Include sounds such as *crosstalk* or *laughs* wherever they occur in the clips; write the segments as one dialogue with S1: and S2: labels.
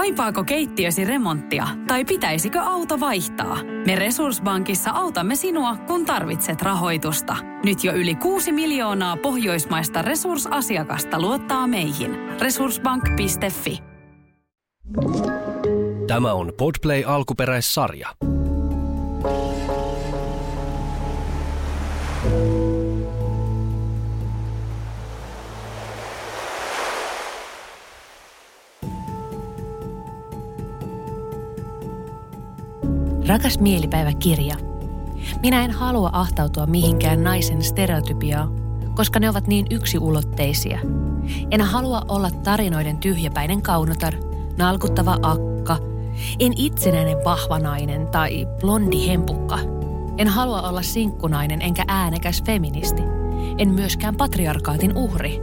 S1: Kaipaako keittiösi remonttia tai pitäisikö auto vaihtaa? Me Resurssbankissa autamme sinua, kun tarvitset rahoitusta. Nyt jo yli 6 miljoonaa pohjoismaista resursasiakasta luottaa meihin. Resurssbank.fi
S2: Tämä on Podplay alkuperäissarja.
S3: Rakas mielipäiväkirja. Minä en halua ahtautua mihinkään naisen stereotypiaa, koska ne ovat niin yksiulotteisia. En halua olla tarinoiden tyhjäpäinen kaunotar, nalkuttava akka, en itsenäinen vahva nainen tai blondi hempukka. En halua olla sinkkunainen enkä äänekäs feministi. En myöskään patriarkaatin uhri.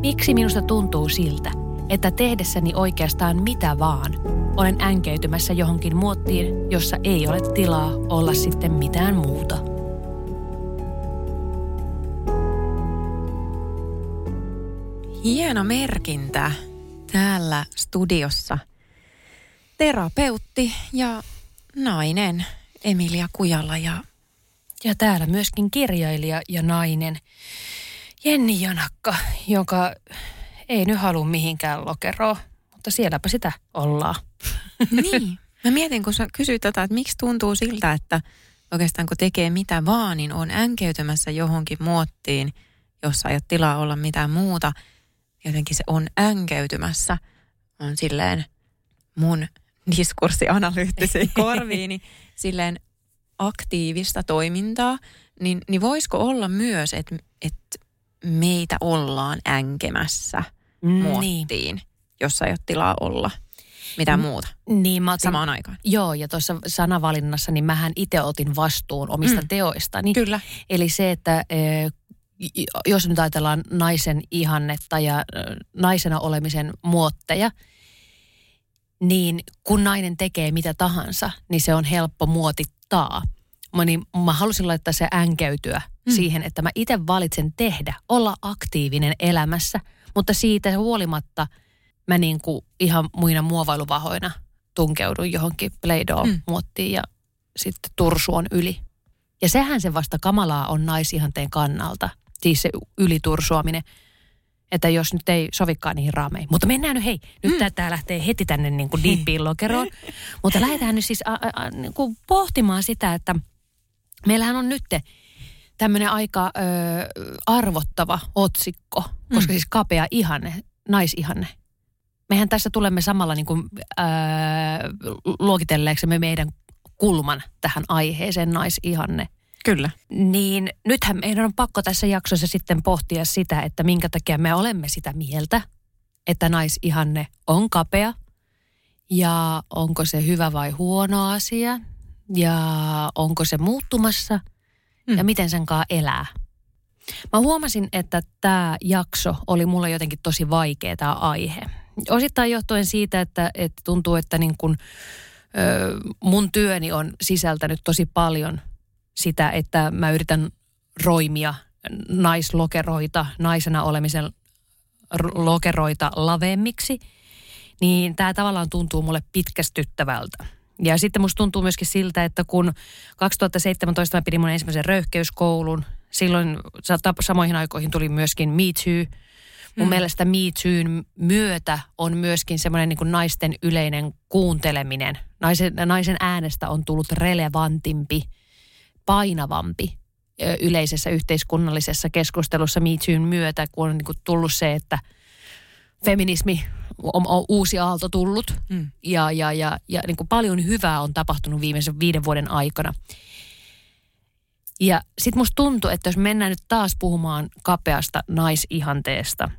S3: Miksi minusta tuntuu siltä, että tehdessäni oikeastaan mitä vaan, olen änkeytymässä johonkin muottiin, jossa ei ole tilaa olla sitten mitään muuta.
S4: Hieno merkintä täällä studiossa. Terapeutti ja nainen Emilia Kujala ja
S3: Ja täällä myöskin kirjailija ja nainen Jenni Janakka, joka ei nyt halua mihinkään lokeroon, mutta sielläpä sitä ollaan. *laughs*
S4: niin. Mä mietin, kun sä kysyit tätä, että miksi tuntuu siltä, että oikeastaan kun tekee mitä vaan, niin on änkeytymässä johonkin muottiin, jossa ei ole tilaa olla mitään muuta. Jotenkin se on änkeytymässä. On silleen mun diskurssianalyyttisiin *laughs* korviini silleen aktiivista toimintaa, niin, niin voisiko olla myös, että, että meitä ollaan änkemässä
S3: Mm, niin.
S4: Jossa ei ole tilaa olla mitään muuta
S3: Niin mä otin,
S4: samaan aikaan.
S3: Joo, ja tuossa sanavalinnassa, niin mähän itse otin vastuun omista
S4: Mm.
S3: mm. teoistani.
S4: Kyllä.
S3: Eli se, että eh, jos nyt ajatellaan naisen ihannetta ja naisena olemisen muotteja, niin kun nainen tekee mitä tahansa, niin se on helppo muotittaa. Mä, niin, mä halusin laittaa se änkeytyä
S4: Mm.
S3: mm. siihen, että mä itse valitsen tehdä, olla aktiivinen elämässä, mutta siitä huolimatta mä niin kuin ihan muina muovailuvahoina tunkeudun johonkin Play-Doh-muottiin ja sitten tursuon yli. Ja sehän se vasta kamalaa on naisihanteen kannalta, siis se ylitursuaminen, että jos nyt ei sovikaan niihin raameihin. Mutta mennään nyt, hei, nyt mm. tämä lähtee heti tänne niin kuin deepiin lokeroon. *laughs* Mutta lähdetään nyt siis a, a, a, niin kuin pohtimaan sitä, että meillähän on nyt tämmöinen aika ö, arvottava otsikko, koska
S4: Mm.
S3: siis kapea ihanne, naisihanne. Mehän tässä tulemme samalla niin kuin, ö, luokitelleeksemme meidän kulman tähän aiheeseen naisihanne.
S4: Kyllä.
S3: Niin nythän meidän on pakko tässä jaksossa sitten pohtia sitä, että minkä takia me olemme sitä mieltä, että naisihanne on kapea ja onko se hyvä vai huono asia ja onko se muuttumassa
S4: Mm.
S3: ja miten sen kanssa elää. Mä huomasin, että tämä jakso oli mulle jotenkin tosi vaikea tämä aihe. Osittain johtuen siitä, että, että tuntuu, että niin kun, ö, mun työni on sisältänyt tosi paljon sitä, että mä yritän roimia naislokeroita, naisena olemisen lokeroita laveemmiksi, niin tämä tavallaan tuntuu mulle pitkästyttävältä. Ja sitten musta tuntuu myöskin siltä, että kun 2017 mä pidin mun ensimmäisen röyhkeyskoulun, silloin samoihin aikoihin tuli myöskin Me Too. Mun
S4: Mm.
S3: mielestä Me Toon myötä on myöskin semmoinen niin naisten yleinen kuunteleminen. Naisen, naisen äänestä on tullut relevantimpi, painavampi yleisessä yhteiskunnallisessa keskustelussa Me Toon myötä, kun on niin kuin tullut se, että feminismi on, on uusi aalto tullut
S4: Mm.
S3: ja, ja, ja, ja niin kuin paljon hyvää on tapahtunut viimeisen viiden vuoden aikana. Ja sitten musta tuntuu, että jos mennään nyt taas puhumaan kapeasta naisihanteesta,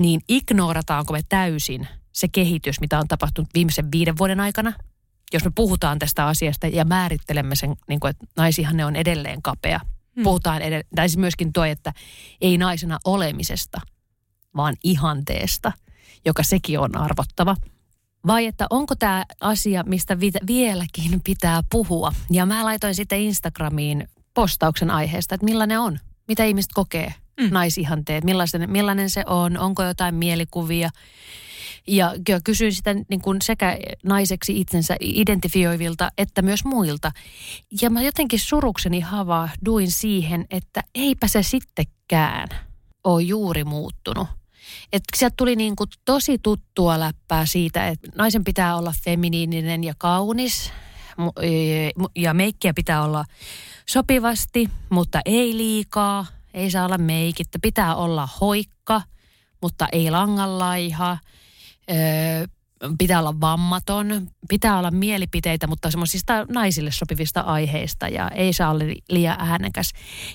S3: niin ignorataanko me täysin se kehitys, mitä on tapahtunut viimeisen viiden vuoden aikana? Jos me puhutaan tästä asiasta ja määrittelemme sen, niin kuin, että naisihanne on edelleen kapea.
S4: Hmm.
S3: Puhutaan edelleen, tai siis myöskin tuo, että ei naisena olemisesta, vaan ihanteesta, joka sekin on arvottava. Vai että onko tämä asia, mistä vi- vieläkin pitää puhua? Ja mä laitoin sitten Instagramiin postauksen aiheesta, että millainen on, mitä ihmiset kokee mm. naisihanteet, millainen, millainen se on, onko jotain mielikuvia. Ja kysyin sitä niin kuin sekä naiseksi itsensä identifioivilta että myös muilta. Ja mä jotenkin surukseni havahduin siihen, että eipä se sittenkään ole juuri muuttunut. Että sieltä tuli niin kuin tosi tuttua läppää siitä, että naisen pitää olla feminiininen ja kaunis. Ja meikkiä pitää olla sopivasti, mutta ei liikaa. Ei saa olla meikittä. Pitää olla hoikka, mutta ei langanlaiha. Öö, pitää olla vammaton, pitää olla mielipiteitä, mutta semmoisista naisille sopivista aiheista ja ei saa olla liian äänekäs.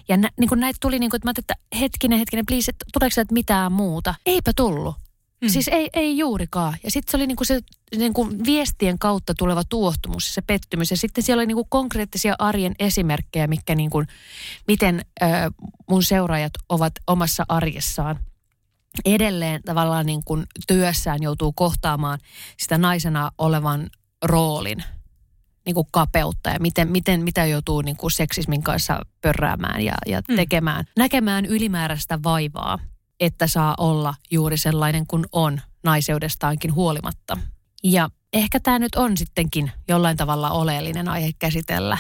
S3: Ja nä, niin näitä tuli, niin kuin, että mä että hetkinen, hetkinen, please, että tuleeko sieltä mitään muuta? Eipä tullut. Hmm. Siis ei, ei juurikaan. Ja sitten se oli niin kuin se niin kuin viestien kautta tuleva tuohtumus, se pettymys. Ja sitten siellä oli niin kuin konkreettisia arjen esimerkkejä, mikä niin kuin, miten äh, mun seuraajat ovat omassa arjessaan – edelleen tavallaan niin kuin työssään joutuu kohtaamaan sitä naisena olevan roolin niin kuin kapeutta ja miten, miten, mitä joutuu niin kuin seksismin kanssa pörräämään ja, ja mm. tekemään. Näkemään ylimääräistä vaivaa, että saa olla juuri sellainen kuin on naiseudestaankin huolimatta. Ja ehkä tämä nyt on sittenkin jollain tavalla oleellinen aihe käsitellä,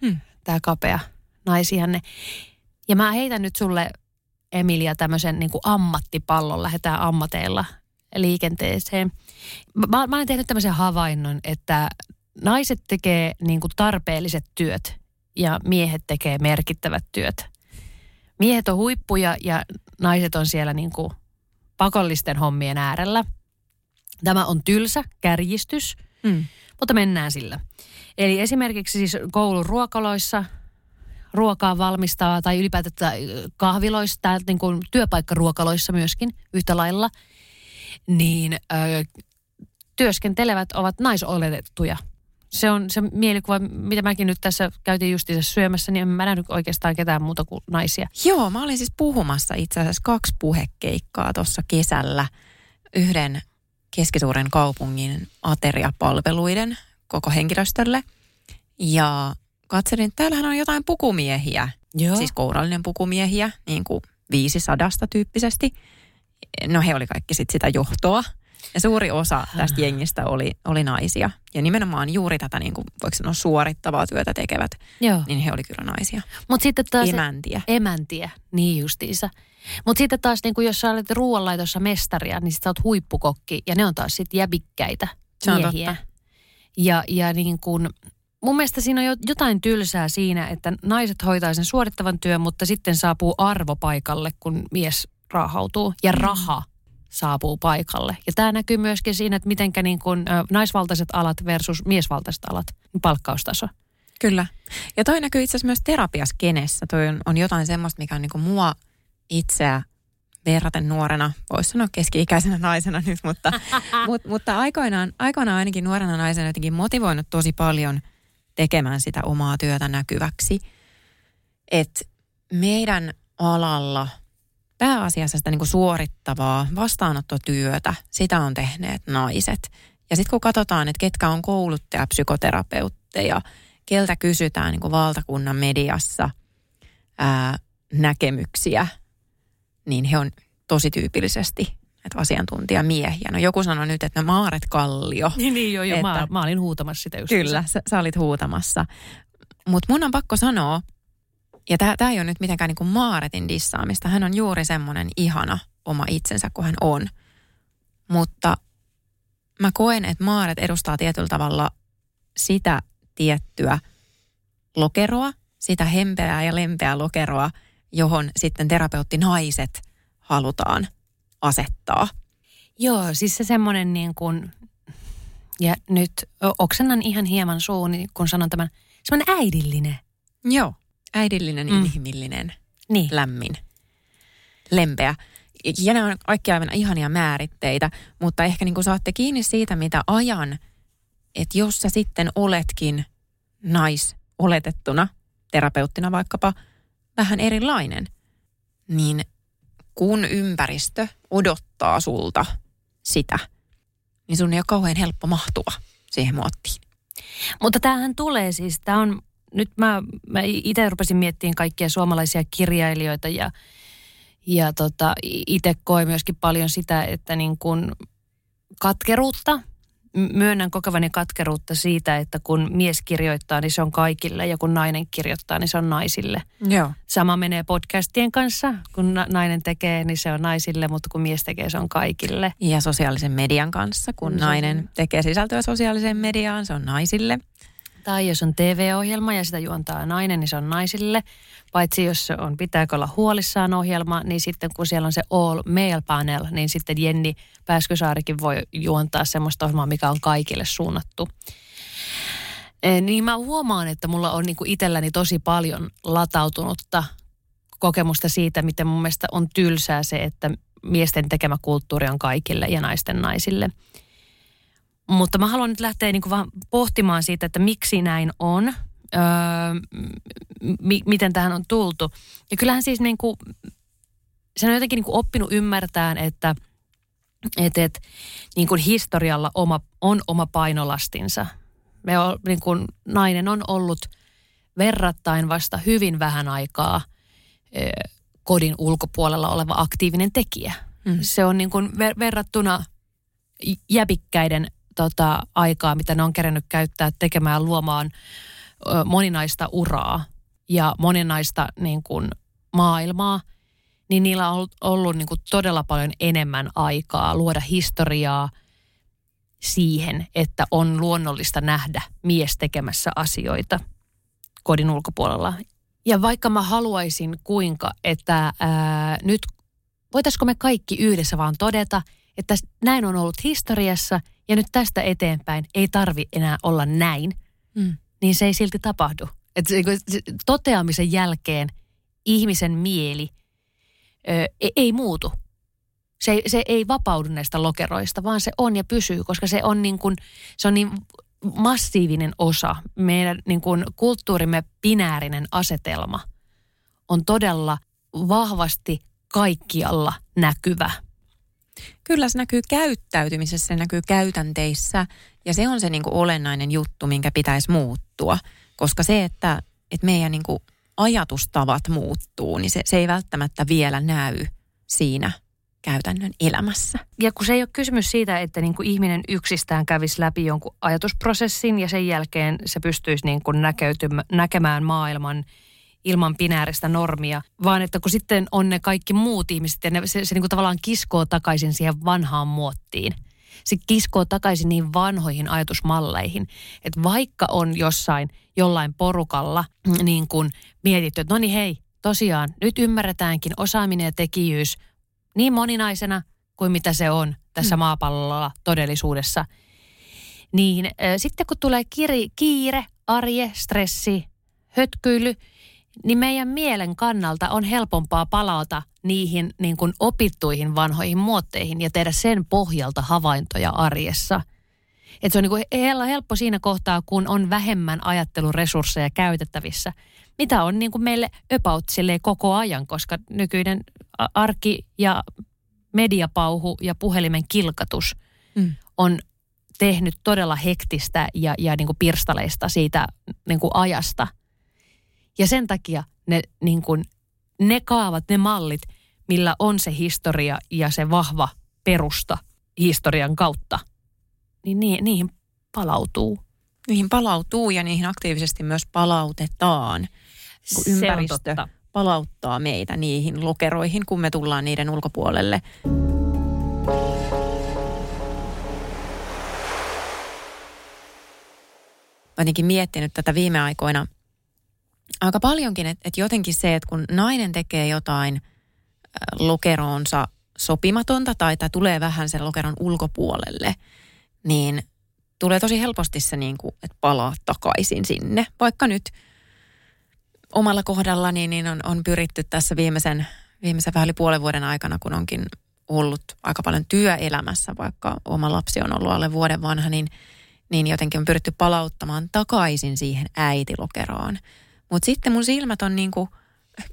S3: mm. tämä kapea naisihanne. Ja mä heitän nyt sulle Emilia tämmöisen niin ammattipallon, lähdetään ammateilla liikenteeseen. Mä, mä olen tehnyt tämmöisen havainnon, että naiset tekee niin kuin tarpeelliset työt ja miehet tekee merkittävät työt. Miehet on huippuja ja naiset on siellä niin kuin pakollisten hommien äärellä. Tämä on tylsä kärjistys, mm. mutta mennään sillä. Eli esimerkiksi siis koulun ruokaloissa – ruokaa valmistaa tai ylipäätään kahviloissa, tai niin kuin työpaikkaruokaloissa myöskin yhtä lailla, niin ö, työskentelevät ovat naisoletettuja. Se on se mielikuva, mitä mäkin nyt tässä käytiin justiinsa syömässä, niin en mä nähnyt oikeastaan ketään muuta kuin naisia.
S4: Joo, mä olin siis puhumassa itse asiassa kaksi puhekeikkaa tuossa kesällä yhden keskisuuren kaupungin ateriapalveluiden koko henkilöstölle. Ja katselin, että täällähän on jotain pukumiehiä. Joo. Siis kourallinen pukumiehiä, niin kuin viisi sadasta tyyppisesti. No he oli kaikki sit sitä johtoa. Ja suuri osa tästä jengistä oli, oli naisia. Ja nimenomaan juuri tätä, niin kuin, voiko sanoa, suorittavaa työtä tekevät, Joo. niin he oli kyllä naisia.
S3: Mut sitten taas,
S4: emäntiä.
S3: Emäntiä, niin justiinsa. Mutta sitten taas, niin kuin jos sä olet ruoanlaitossa mestaria, niin sä oot huippukokki. Ja ne on taas sitten jäbikkäitä miehiä. Ja, ja niin kuin, mun mielestä siinä on jotain tylsää siinä, että naiset hoitaa sen suorittavan työn, mutta sitten saapuu arvo paikalle, kun mies raahautuu ja mm. raha saapuu paikalle. Ja tämä näkyy myöskin siinä, että mitenkä niin kuin, naisvaltaiset alat versus miesvaltaiset alat, palkkaustaso.
S4: Kyllä. Ja toi näkyy itse asiassa myös terapiaskenessä. Toi on, on jotain semmoista, mikä on niin kuin mua itseä verraten nuorena, voisi sanoa keski-ikäisenä naisena nyt, mutta, *laughs* mutta, mutta aikoinaan, aikoinaan ainakin nuorena naisena jotenkin motivoinut tosi paljon – tekemään sitä omaa työtä näkyväksi. Että meidän alalla pääasiassa sitä niin kuin suorittavaa vastaanottotyötä, sitä on tehneet naiset. Ja sitten kun katsotaan, että ketkä on kouluttaja, psykoterapeutteja, keltä kysytään niin kuin valtakunnan mediassa ää, näkemyksiä, niin he on tosi tyypillisesti että asiantuntijamiehiä. No joku sanoi nyt, että no Maaret Kallio.
S3: Niin, niin joo, joo että, mä, mä olin huutamassa sitä just.
S4: Kyllä, sä, sä olit huutamassa. Mutta mun on pakko sanoa, ja tämä ei ole nyt mitenkään niin kuin Maaretin dissaamista. Hän on juuri semmoinen ihana oma itsensä kuin hän on. Mutta mä koen, että Maaret edustaa tietyllä tavalla sitä tiettyä lokeroa, sitä hempeää ja lempeää lokeroa, johon sitten terapeutti naiset halutaan asettaa.
S3: Joo, siis se semmoinen niin kuin, ja nyt oksennan ihan hieman suuni, kun sanon tämän, semmoinen äidillinen.
S4: Joo, äidillinen, mm. inhimillinen, niin. lämmin, lempeä. Ja ne on kaikki aivan ihania määritteitä, mutta ehkä niin kuin saatte kiinni siitä, mitä ajan, että jos sä sitten oletkin nais oletettuna, terapeuttina vaikkapa, vähän erilainen, niin kun ympäristö odottaa sulta sitä, niin sun ei ole kauhean helppo mahtua siihen muottiin.
S3: Mutta tämähän tulee siis, tämä on, nyt mä, mä itse rupesin miettimään kaikkia suomalaisia kirjailijoita ja, Ja tota, itse koen myöskin paljon sitä, että niin kuin katkeruutta – myönnän kokevani katkeruutta siitä, että kun mies kirjoittaa, niin se on kaikille ja kun nainen kirjoittaa, niin se on naisille.
S4: Joo.
S3: Sama menee podcastien kanssa. Kun nainen tekee, niin se on naisille, mutta kun mies tekee, se on kaikille.
S4: Ja sosiaalisen median kanssa. Kun nainen tekee sisältöä sosiaaliseen mediaan, se on naisille.
S3: Tai jos on TV-ohjelma ja sitä juontaa nainen, niin se on naisille. Paitsi jos on pitääkö olla huolissaan ohjelma, niin sitten kun siellä on se all male panel, niin sitten Jenni Pääskysaarikin voi juontaa semmoista ohjelmaa, mikä on kaikille suunnattu. E, niin mä huomaan, että mulla on niinku itselläni tosi paljon latautunutta kokemusta siitä, miten mun mielestä on tylsää se, että miesten tekemä kulttuuri on kaikille ja naisten naisille – mutta mä haluan nyt lähteä niin kuin vaan pohtimaan siitä, että miksi näin on, öö, mi- miten tähän on tultu. Ja kyllähän siis niin kuin, sen on jotenkin niin kuin oppinut ymmärtämään, että et, et, niin kuin historialla oma, on oma painolastinsa. Me on, niin kuin, nainen on ollut verrattain vasta hyvin vähän aikaa ö, kodin ulkopuolella oleva aktiivinen tekijä. Mm. Se on niin kuin ver- verrattuna jäpikkäiden tota, aikaa, mitä ne on kerännyt käyttää tekemään luomaan ö, moninaista uraa ja moninaista niin kuin, maailmaa, niin niillä on ollut, niin kuin, todella paljon enemmän aikaa luoda historiaa siihen, että on luonnollista nähdä mies tekemässä asioita kodin ulkopuolella. Ja vaikka mä haluaisin kuinka, että ää, nyt voitaisiko me kaikki yhdessä vaan todeta, että näin on ollut historiassa – ja nyt tästä eteenpäin ei tarvi enää olla näin, mm. niin se ei silti tapahdu. Et toteamisen jälkeen ihmisen mieli ö, e, ei muutu. Se, se ei vapaudu näistä lokeroista, vaan se on ja pysyy, koska se on niin, kuin, se on niin massiivinen osa. Meidän niin kuin kulttuurimme binäärinen asetelma on todella vahvasti kaikkialla näkyvä.
S4: Kyllä se näkyy käyttäytymisessä, se näkyy käytänteissä ja se on se niin kuin olennainen juttu, minkä pitäisi muuttua. Koska se, että, että meidän niin kuin ajatustavat muuttuu, niin se, se ei välttämättä vielä näy siinä käytännön elämässä.
S3: Ja kun se ei ole kysymys siitä, että niin kuin ihminen yksistään kävisi läpi jonkun ajatusprosessin ja sen jälkeen se pystyisi niin kuin näkemään maailman – ilman binääristä normia, vaan että kun sitten on ne kaikki muut ihmiset ja ne, se, se niin kuin tavallaan kiskoo takaisin siihen vanhaan muottiin. Se kiskoo takaisin niin vanhoihin ajatusmalleihin, että vaikka on jossain jollain porukalla niin kuin mietitty, että no niin hei, tosiaan nyt ymmärretäänkin osaaminen ja tekijyys niin moninaisena kuin mitä se on tässä mm. maapallolla todellisuudessa. Niin äh, sitten kun tulee kiri, kiire, arje, stressi, hötkyily – niin meidän mielen kannalta on helpompaa palata niihin niin kuin opittuihin vanhoihin muotteihin ja tehdä sen pohjalta havaintoja arjessa. Et se on niin kuin helppo siinä kohtaa, kun on vähemmän ajatteluresursseja käytettävissä, mitä on niin kuin meille about koko ajan, koska nykyinen arki ja mediapauhu ja puhelimen kilkatus mm. on tehnyt todella hektistä ja, ja niin kuin pirstaleista siitä niin kuin ajasta – ja sen takia ne, niin kuin, ne kaavat, ne mallit, millä on se historia ja se vahva perusta historian kautta, niin niihin palautuu.
S4: Niihin palautuu ja niihin aktiivisesti myös palautetaan. Kun ympäristö palauttaa meitä niihin lokeroihin, kun me tullaan niiden ulkopuolelle. Mä miettinyt tätä viime aikoina aika paljonkin, että, että jotenkin se, että kun nainen tekee jotain lokeroonsa sopimatonta tai, tai tulee vähän sen lokeron ulkopuolelle, niin tulee tosi helposti se, niin kuin, että palaa takaisin sinne. Vaikka nyt omalla kohdallani niin on, on pyritty tässä viimeisen, viimeisen vähän yli puolen vuoden aikana, kun onkin ollut aika paljon työelämässä, vaikka oma lapsi on ollut alle vuoden vanha, niin, niin jotenkin on pyritty palauttamaan takaisin siihen äitilokeroon. Mutta sitten mun silmät on niinku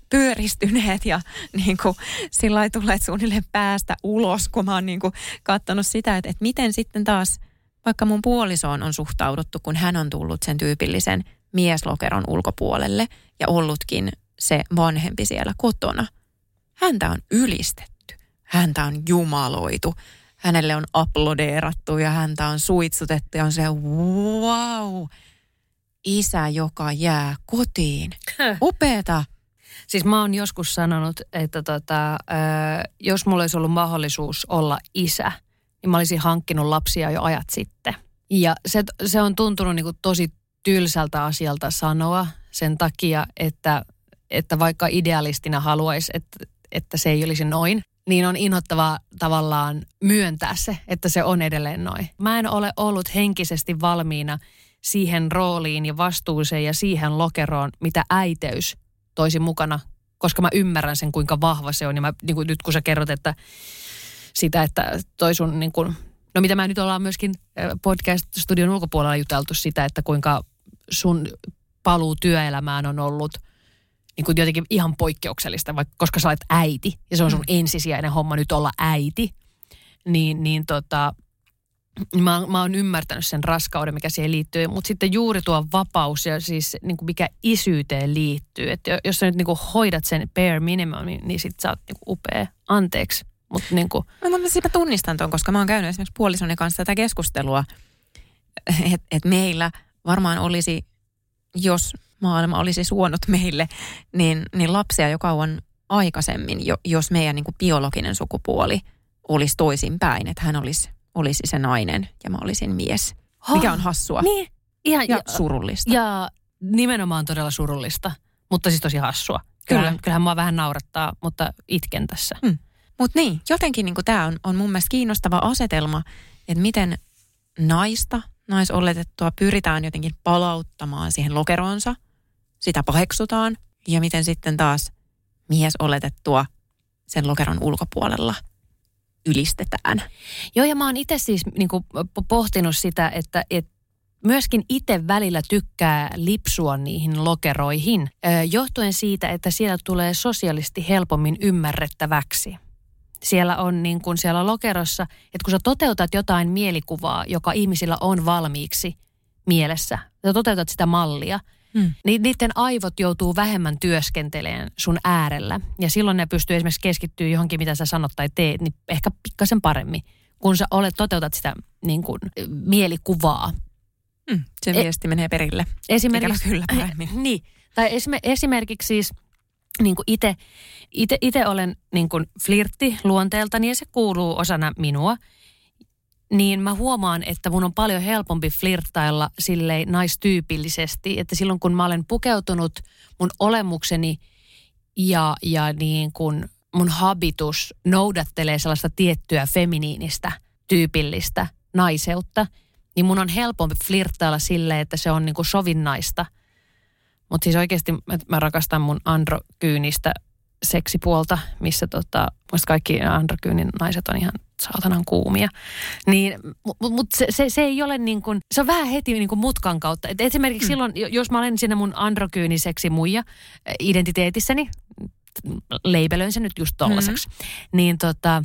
S4: pyöristyneet ja niinku sillä tulee suunnilleen päästä ulos, kun mä oon niinku katsonut sitä, että, että miten sitten taas vaikka mun puolisoon on suhtauduttu, kun hän on tullut sen tyypillisen mieslokeron ulkopuolelle ja ollutkin se vanhempi siellä kotona. häntä on ylistetty, häntä on jumaloitu, hänelle on aplodeerattu ja häntä on suitsutettu ja on se wow, isä, joka jää kotiin. Upeeta.
S3: Siis mä oon joskus sanonut, että tota, jos mulla olisi ollut mahdollisuus olla isä, niin mä olisin hankkinut lapsia jo ajat sitten. Ja se, se on tuntunut niin kuin tosi tylsältä asialta sanoa sen takia, että, että vaikka idealistina haluaisi, että, että se ei olisi noin, niin on inhottavaa tavallaan myöntää se, että se on edelleen noin. Mä en ole ollut henkisesti valmiina siihen rooliin ja vastuuseen ja siihen lokeroon, mitä äiteys toisi mukana, koska mä ymmärrän sen, kuinka vahva se on. Ja mä, niin kuin nyt kun sä kerrot, että sitä, että toi sun, niin kuin, no mitä mä nyt ollaan myöskin podcast-studion ulkopuolella juteltu sitä, että kuinka sun paluu työelämään on ollut niin kuin jotenkin ihan poikkeuksellista, vaikka, koska sä olet äiti ja se on sun mm. ensisijainen homma nyt olla äiti, niin, niin tota, mä, mä oon ymmärtänyt sen raskauden, mikä siihen liittyy, mutta sitten juuri tuo vapaus ja siis niin kuin mikä isyyteen liittyy, että jos sä nyt niin kuin hoidat sen bare minimum, niin sit sä oot niin kuin upea. Anteeksi. Mutta niin kuin...
S4: no, mutta mä tunnistan tuon, koska mä oon käynyt esimerkiksi puolisoni kanssa tätä keskustelua, että et meillä varmaan olisi, jos maailma olisi suonut meille, niin, niin lapsia jo kauan aikaisemmin, jo, jos meidän niin kuin biologinen sukupuoli olisi toisinpäin, että hän olisi olisi se nainen ja mä olisin mies. Mikä on hassua
S3: niin, ihan,
S4: ja, ja surullista.
S3: Ja nimenomaan todella surullista, mutta siis tosi hassua. Kyllä. Kyllähän, kyllähän mua vähän naurattaa, mutta itken tässä.
S4: Hmm. Mutta niin, jotenkin niin tämä on, on mun mielestä kiinnostava asetelma, että miten naista, naisoletettua pyritään jotenkin palauttamaan siihen lokeroonsa, sitä paheksutaan, ja miten sitten taas mies oletettua sen lokeron ulkopuolella – ylistetään.
S3: Joo, ja mä oon itse siis niin kuin, pohtinut sitä, että, että myöskin itse välillä tykkää lipsua niihin lokeroihin, johtuen siitä, että siellä tulee sosiaalisesti helpommin ymmärrettäväksi. Siellä on niin kuin siellä lokerossa, että kun sä toteutat jotain mielikuvaa, joka ihmisillä on valmiiksi mielessä, sä toteutat sitä mallia – Hmm. Niin niiden aivot joutuu vähemmän työskentelemään sun äärellä. Ja silloin ne pystyy esimerkiksi keskittyä johonkin, mitä sä sanot tai teet, niin ehkä pikkasen paremmin, kun sä olet, toteutat sitä niin kuin, mielikuvaa.
S4: Hmm. Se e- viesti menee perille. Esimerkiksi, kyllä *laughs* paremmin.
S3: Niin. Tai esimerkiksi siis niin kuin itse, itse olen niin kuin flirtti luonteeltani ja se kuuluu osana minua – niin mä huomaan, että mun on paljon helpompi flirttailla silleen naistyypillisesti, että silloin kun mä olen pukeutunut mun olemukseni ja, ja niin kun mun habitus noudattelee sellaista tiettyä feminiinistä, tyypillistä naiseutta, niin mun on helpompi flirttailla silleen, että se on niin kuin sovinnaista. Mutta siis oikeasti mä rakastan mun androkyynistä seksipuolta, missä tota, kaikki androkyynin naiset on ihan saatanan kuumia. Niin, mutta mut se, se, se, ei ole niin kuin, se on vähän heti niin kuin mutkan kautta. Et esimerkiksi mm. silloin, jos mä olen siinä mun androkyyniseksi muija identiteetissäni, leipelöin sen nyt just tollaseksi, mm. niin tota,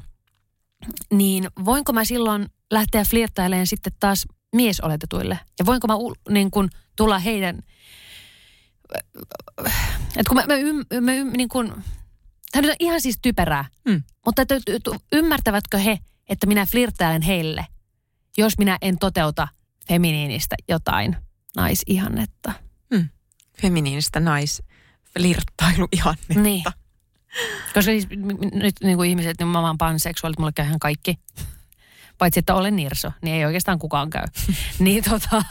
S3: niin voinko mä silloin lähteä flirttailemaan sitten taas miesoletetuille? Ja voinko mä niin kuin, tulla heidän... Että kun mä, mä, mä, mä niin kuin, Tämä on ihan siis typerää. Mm. Mutta että, ymmärtävätkö he, että minä flirttailen heille, jos minä en toteuta feminiinistä jotain naisihannetta? Mm.
S4: Feminiinistä naisflirttailuihannetta. Niin.
S3: Koska siis nyt niin kuin ihmiset, niin mä vaan panseksuaalit, mulle käy ihan kaikki. Paitsi, että olen Nirso, niin ei oikeastaan kukaan käy. *laughs* niin tota...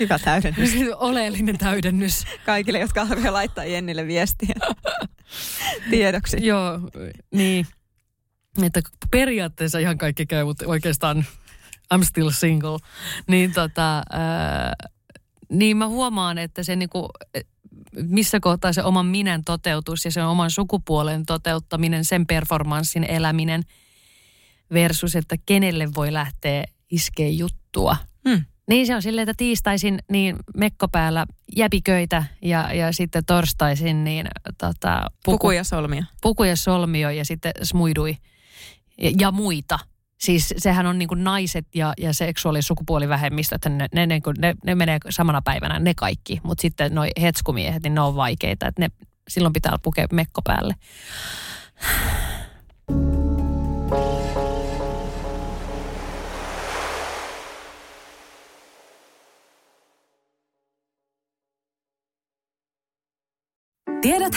S4: Hyvä täydennys. *laughs*
S3: Oleellinen täydennys.
S4: Kaikille, jotka haluavat laittaa Jennille viestiä. *laughs* Tiedoksi.
S3: Joo, niin. Että periaatteessa ihan kaikki käy, mutta oikeastaan I'm still single. Niin tota, ää, niin mä huomaan, että se niinku, missä kohtaa se oman minän toteutus ja sen oman sukupuolen toteuttaminen, sen performanssin eläminen versus, että kenelle voi lähteä iskeä juttua. Hmm. Niin se on silleen, että tiistaisin niin mekko päällä jäpiköitä ja, ja sitten torstaisin niin tota,
S4: puku, puku ja solmio.
S3: Puku ja solmio ja sitten smuidui ja, ja muita. Siis sehän on niin kuin naiset ja, ja seksuaali- ja sukupuolivähemmistö, että ne, ne, ne, ne, ne menee samana päivänä, ne kaikki. Mutta sitten noi hetskumiehet, niin ne on vaikeita, että ne, silloin pitää pukea mekko päälle.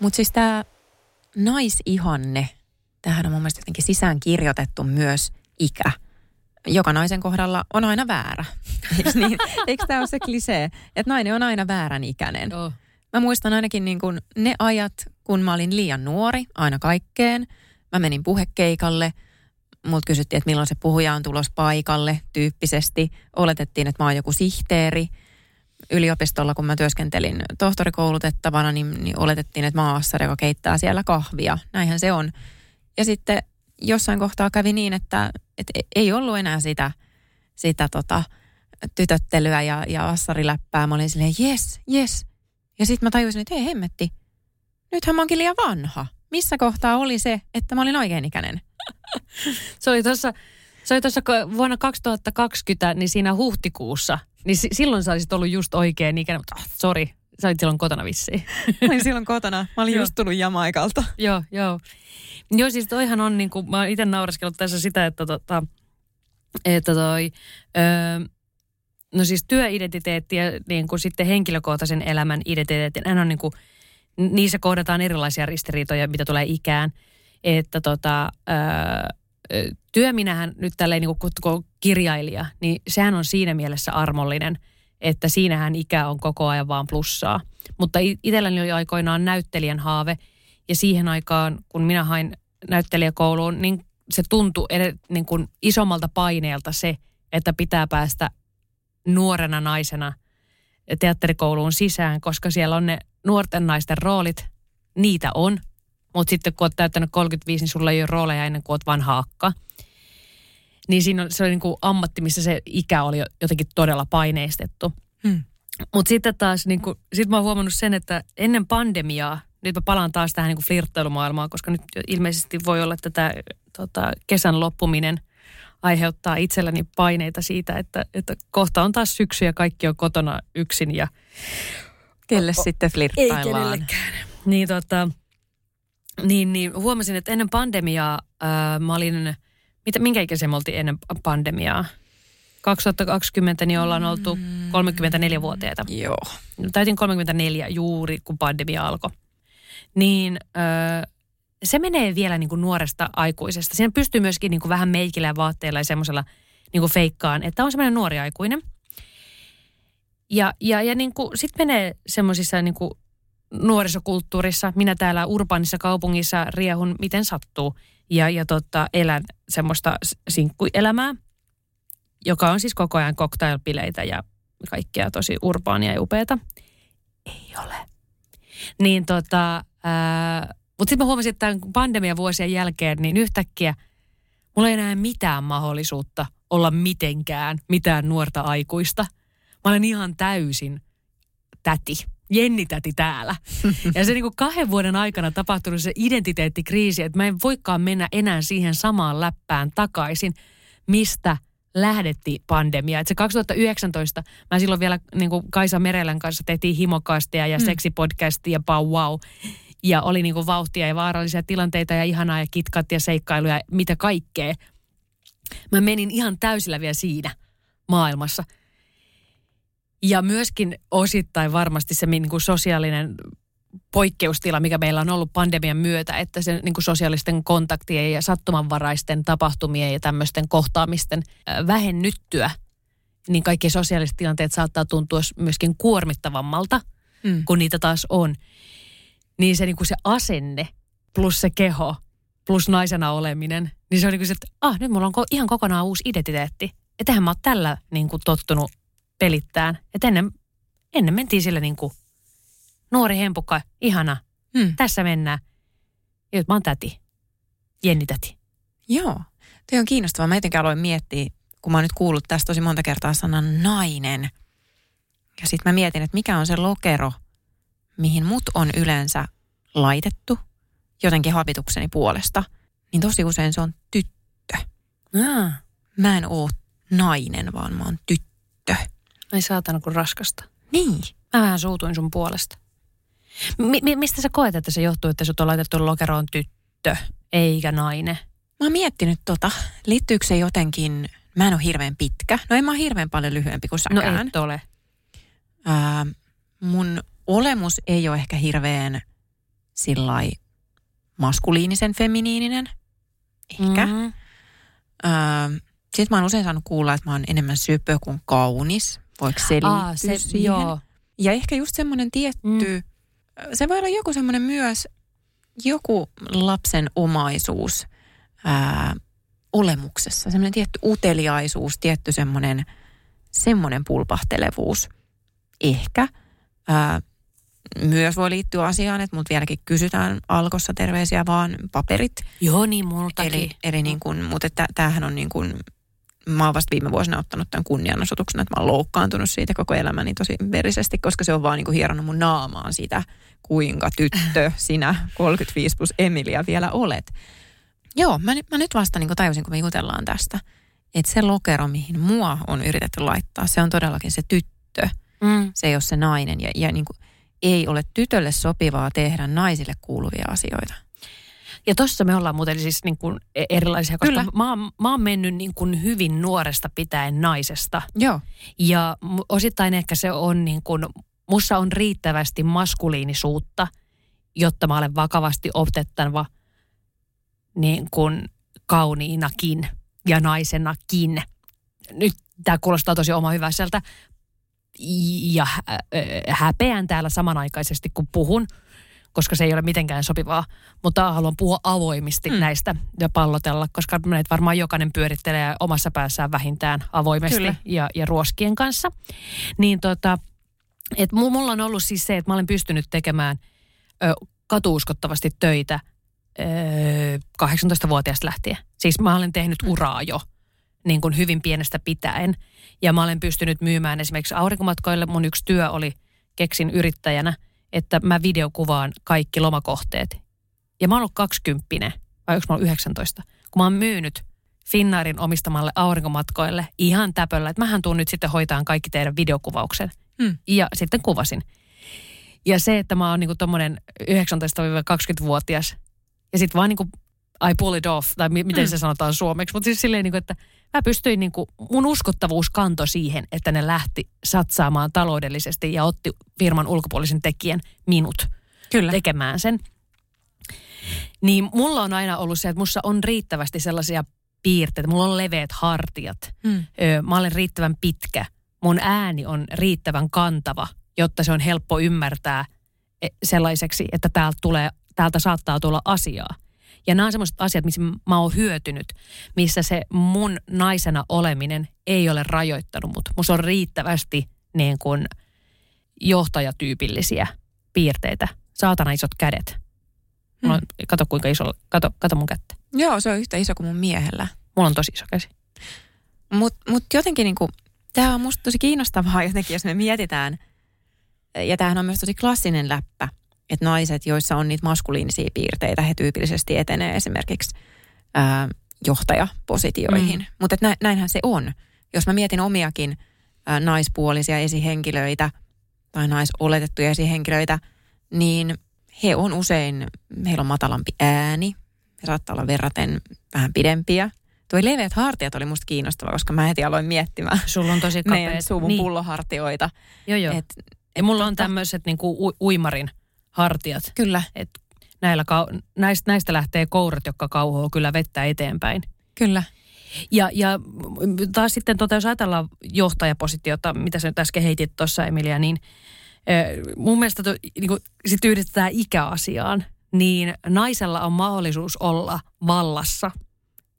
S4: Mutta siis tämä naisihanne, tähän on mun mielestä jotenkin sisään kirjoitettu myös ikä. Joka naisen kohdalla on aina väärä. *laughs* Eikö, niin? Eikö tämä ole se klisee, että nainen on aina väärän ikäinen?
S3: Joo.
S4: Mä muistan ainakin niin kuin ne ajat, kun mä olin liian nuori aina kaikkeen. Mä menin puhekeikalle. Mut kysyttiin, että milloin se puhuja on tulos paikalle tyyppisesti. Oletettiin, että mä oon joku sihteeri. Yliopistolla, kun mä työskentelin tohtorikoulutettavana, niin, niin oletettiin, että assari, joka keittää siellä kahvia. Näinhän se on. Ja sitten jossain kohtaa kävi niin, että, että ei ollut enää sitä, sitä tota, tytöttelyä ja, ja assariläppää. Mä olin silleen, yes, yes. Ja sitten mä tajusin, että hei hemmetti, nythän mä oonkin liian vanha. Missä kohtaa oli se, että mä olin oikein ikäinen? *laughs*
S3: Se oli tuossa se oli tuossa vuonna 2020, niin siinä huhtikuussa, niin si- silloin sä olisit ollut just oikein ikäinen, mutta oh, sori, sä olit silloin kotona vissiin. *laughs*
S4: Mä olin silloin kotona. Mä olin just tullut Jamaikalta. *laughs*
S3: joo, joo. Joo, siis toihan on, niin kuin, mä oon itse naureskellut tässä sitä, että, tota, että toi, öö, no siis työidentiteetti ja niin kuin sitten henkilökohtaisen elämän identiteetti, nämä on niin kuin, niissä kohdataan erilaisia ristiriitoja, mitä tulee ikään. Että tota, öö, työminähän nyt tälleen niin kuin kirjailija, niin sehän on siinä mielessä armollinen, että siinähän ikä on koko ajan vaan plussaa. Mutta itselläni oli aikoinaan näyttelijän haave, ja siihen aikaan, kun minä hain näyttelijäkouluun, niin se tuntui ed- niin kuin isommalta paineelta se, että pitää päästä nuorena naisena teatterikouluun sisään, koska siellä on ne nuorten naisten roolit, niitä on. Mutta sitten kun olet täyttänyt 35, niin sulla ei ole rooleja ennen kuin olet vanha akka. Niin siinä on, se oli niin kuin ammatti, missä se ikä oli jo- jotenkin todella paineistettu.
S4: Hmm.
S3: Mutta sitten taas, niin kuin, sit mä oon huomannut sen, että ennen pandemiaa, nyt mä palaan taas tähän niin kuin flirttailumaailmaan, koska nyt ilmeisesti voi olla, että tämä tota, kesän loppuminen aiheuttaa itselläni paineita siitä, että, että kohta on taas syksy ja kaikki on kotona yksin ja
S4: Kelle sitten flirttaillaan?
S3: niin, tota, niin, niin huomasin, että ennen pandemiaa ää, mä olin, mitä, minkä ikäisiä me oltiin ennen pandemiaa? 2020 niin ollaan oltu 34-vuotiaita.
S4: Joo.
S3: Täytin 34 juuri, kun pandemia alkoi. Niin öö, se menee vielä niin kuin nuoresta aikuisesta. Siinä pystyy myöskin niin kuin vähän meikillä ja vaatteilla ja semmoisella niin kuin feikkaan, että on semmoinen nuori aikuinen. Ja, ja, ja niin kuin, sit menee semmoisissa niin kuin nuorisokulttuurissa, minä täällä urbaanissa kaupungissa riehun miten sattuu. Ja, ja tota, elän semmoista sinkkuelämää, joka on siis koko ajan cocktailpileitä ja kaikkea tosi urbaania ja upeata. Ei ole. Niin tota, mutta sitten mä huomasin, että tämän pandemian vuosien jälkeen, niin yhtäkkiä mulla ei enää mitään mahdollisuutta olla mitenkään mitään nuorta aikuista. Mä olen ihan täysin täti. Jenni täti täällä. *laughs* Ja se niin kuin kahden vuoden aikana tapahtunut se identiteettikriisi, että mä en voikaan mennä enää siihen samaan läppään takaisin, mistä lähdettiin pandemia. Et se 2019, mä silloin vielä niin kuin Kaisa Merelän kanssa tehtiin himokastia ja mm. seksipodcastia ja pau wow. Ja oli niin kuin vauhtia ja vaarallisia tilanteita ja ihanaa ja kitkat ja seikkailuja ja mitä kaikkea. Mä menin ihan täysillä vielä siinä maailmassa. Ja myöskin osittain varmasti se niin kuin sosiaalinen poikkeustila, mikä meillä on ollut pandemian myötä, että se niin kuin sosiaalisten kontaktien ja sattumanvaraisten tapahtumien ja tämmöisten kohtaamisten äh, vähennyttyä, niin kaikki sosiaaliset tilanteet saattaa tuntua myöskin kuormittavammalta,
S4: Mm.
S3: kun niitä taas on. Niin se, niin kuin se asenne plus se keho plus naisena oleminen, niin se on niin kuin se, että ah, nyt mulla on ko- ihan kokonaan uusi identiteetti. Että eihän mä oon tällä niin kuin tottunut pelittään. Että ennen, ennen mentiin sille niin kuin nuori hempukka, ihana, Hmm. Tässä mennään. Ja mä oon täti. Jenni täti.
S4: Joo. Tuo on kiinnostavaa. Mä jotenkin aloin miettiä, kun mä oon nyt kuullut tästä tosi monta kertaa sanan nainen. Ja sitten mä mietin, että mikä on se lokero, mihin mut on yleensä laitettu jotenkin habitukseni puolesta. Niin tosi usein se on tyttö.
S3: Ah.
S4: Mä en oo nainen, vaan mä oon tyttö.
S3: Ai saatana kuin raskasta.
S4: Niin.
S3: Mä vähän suutuin sun puolesta. Mi- mi- mistä sä koet, että se johtuu, että sut on laitettu lokeroon tyttö, eikä nainen?
S4: Mä oon miettinyt tota, liittyykö se jotenkin, mä en ole hirveän pitkä. No en mä ole hirveän paljon lyhyempi kuin
S3: No
S4: säkään.
S3: et ole.
S4: Ää, mun olemus ei ole ehkä hirveän sillai maskuliinisen feminiininen. Ehkä. Mm.
S3: Mm.
S4: Sitten mä oon usein saanut kuulla, että mä oon enemmän söpö kuin kaunis. Voiko se liittyä
S3: Aa, se,
S4: siihen?
S3: joo.
S4: Ja ehkä just semmoinen tietty, mm. se voi olla joku semmoinen myös, joku lapsen omaisuus ää, olemuksessa. Semmoinen tietty uteliaisuus, tietty semmoinen, semmoinen pulpahtelevuus. Ehkä. Ää, myös voi liittyä asiaan, että mut vieläkin kysytään alkossa terveisiä vaan paperit.
S3: Joo, niin multakin.
S4: Eli, eli niin kuin, mutta tämähän on niin kuin, mä oon vasta viime vuosina ottanut tämän kunnianosoituksena, että mä oon loukkaantunut siitä koko elämäni tosi verisesti, koska se on vaan niin kuin hieronnut mun naamaan sitä, kuinka tyttö *laughs* sinä 35 plus Emilia vielä olet. Joo, mä, nyt- mä nyt vasta niin kuin tajusin, kun me jutellaan tästä, että se lokero, mihin mua on yritetty laittaa, se on todellakin se tyttö.
S3: Mm.
S4: Se ei ole se nainen ja, ja niin kuin, ei ole tytölle sopivaa tehdä naisille kuuluvia asioita.
S3: Ja tossa me ollaan muuten siis niin kuin e- erilaisia, koska
S4: Kyllä.
S3: mä, oon- mä oon mennyt niin kuin hyvin nuoresta pitäen naisesta.
S4: Joo.
S3: Ja osittain ehkä se on niin kuin, mussa on riittävästi maskuliinisuutta, jotta mä olen vakavasti otettava niin kuin kauniinakin ja naisenakin. Nyt tämä kuulostaa tosi oma hyväseltä. Ja häpeän täällä samanaikaisesti, kun puhun, koska se ei ole mitenkään sopivaa. Mutta haluan puhua avoimesti mm. näistä ja pallotella, koska meitä varmaan jokainen pyörittelee omassa päässään vähintään avoimesti
S4: Kyllä.
S3: ja, ja ruoskien kanssa. Niin tota, et mu- mulla on ollut siis se, että mä olen pystynyt tekemään ö, katuuskottavasti töitä ö, 18-vuotiaasta lähtien. Siis mä olen tehnyt uraa jo niin kuin hyvin pienestä pitäen. Ja mä olen pystynyt myymään esimerkiksi aurinkomatkoille. Mun yksi työ oli, keksin yrittäjänä, että mä videokuvaan kaikki lomakohteet. Ja mä oon ollut 20, vai onko mä ollut 19, kun mä oon myynyt Finnaarin omistamalle aurinkomatkoille ihan täpöllä, että mähän tuun nyt sitten hoitaan kaikki teidän videokuvauksen.
S4: Hmm.
S3: Ja sitten kuvasin. Ja se, että mä oon niinku tommonen 19-20-vuotias ja sitten vaan niinku I pull it off, tai mi- miten
S4: Mm.
S3: se sanotaan suomeksi, mutta siis silleen niinku, että mä pystyin niinku, mun uskottavuus kanto siihen, että ne lähti satsaamaan taloudellisesti ja otti firman ulkopuolisen tekijän minut
S4: Kyllä.
S3: tekemään sen. Niin mulla on aina ollut se, että mussa on riittävästi sellaisia piirteitä. Mulla on leveät hartiat.
S4: Mm.
S3: Ö, Mä olen riittävän pitkä. Mun ääni on riittävän kantava, jotta se on helppo ymmärtää e, sellaiseksi, että täältä, tulee, täältä saattaa tulla asiaa. Ja nämä on sellaiset asiat, missä mä oon hyötynyt, missä se mun naisena oleminen ei ole rajoittanut mut. Musta on riittävästi niin kuin johtajatyypillisiä piirteitä. Saatana isot kädet. Mulla on, kato kuinka iso, kato, kato mun kättä.
S4: Joo, se on yhtä iso kuin mun miehellä.
S3: Mulla on tosi iso käsi.
S4: Mutta mut jotenkin niinku, tämä on musta tosi kiinnostavaa *laughs* jotenkin, jos me mietitään, ja tämähän on myös tosi klassinen läppä, että naiset, joissa on niitä maskuliinisia piirteitä, he tyypillisesti etenee esimerkiksi ää, johtajapositioihin. Mm. Mutta nä, näinhän se on. Jos mä mietin omiakin ää, naispuolisia esihenkilöitä tai naisoletettuja esihenkilöitä, niin he on usein, heillä on matalampi ääni, he saattaa olla verraten vähän pidempiä. Tuo leveät hartiat oli musta kiinnostava, koska mä heti aloin miettimään
S3: Sulla on tosi *laughs* kapeat.
S4: suvun
S3: niin.
S4: pullohartioita.
S3: Joo, joo.
S4: Et,
S3: ja mulla on tämmöiset niinku u- uimarin hartiat.
S4: Kyllä,
S3: Et näillä näistä, näistä lähtee kourat, jotka kauhoo kyllä vettä eteenpäin.
S4: kyllä.
S3: Ja, ja taas sitten, tota, jos ajatellaan johtajapositiota, mitä sä nyt äsken heitit tuossa Emilia, niin mun mielestä to, niin kun sit yhdistetään ikäasiaan, niin naisella on mahdollisuus olla vallassa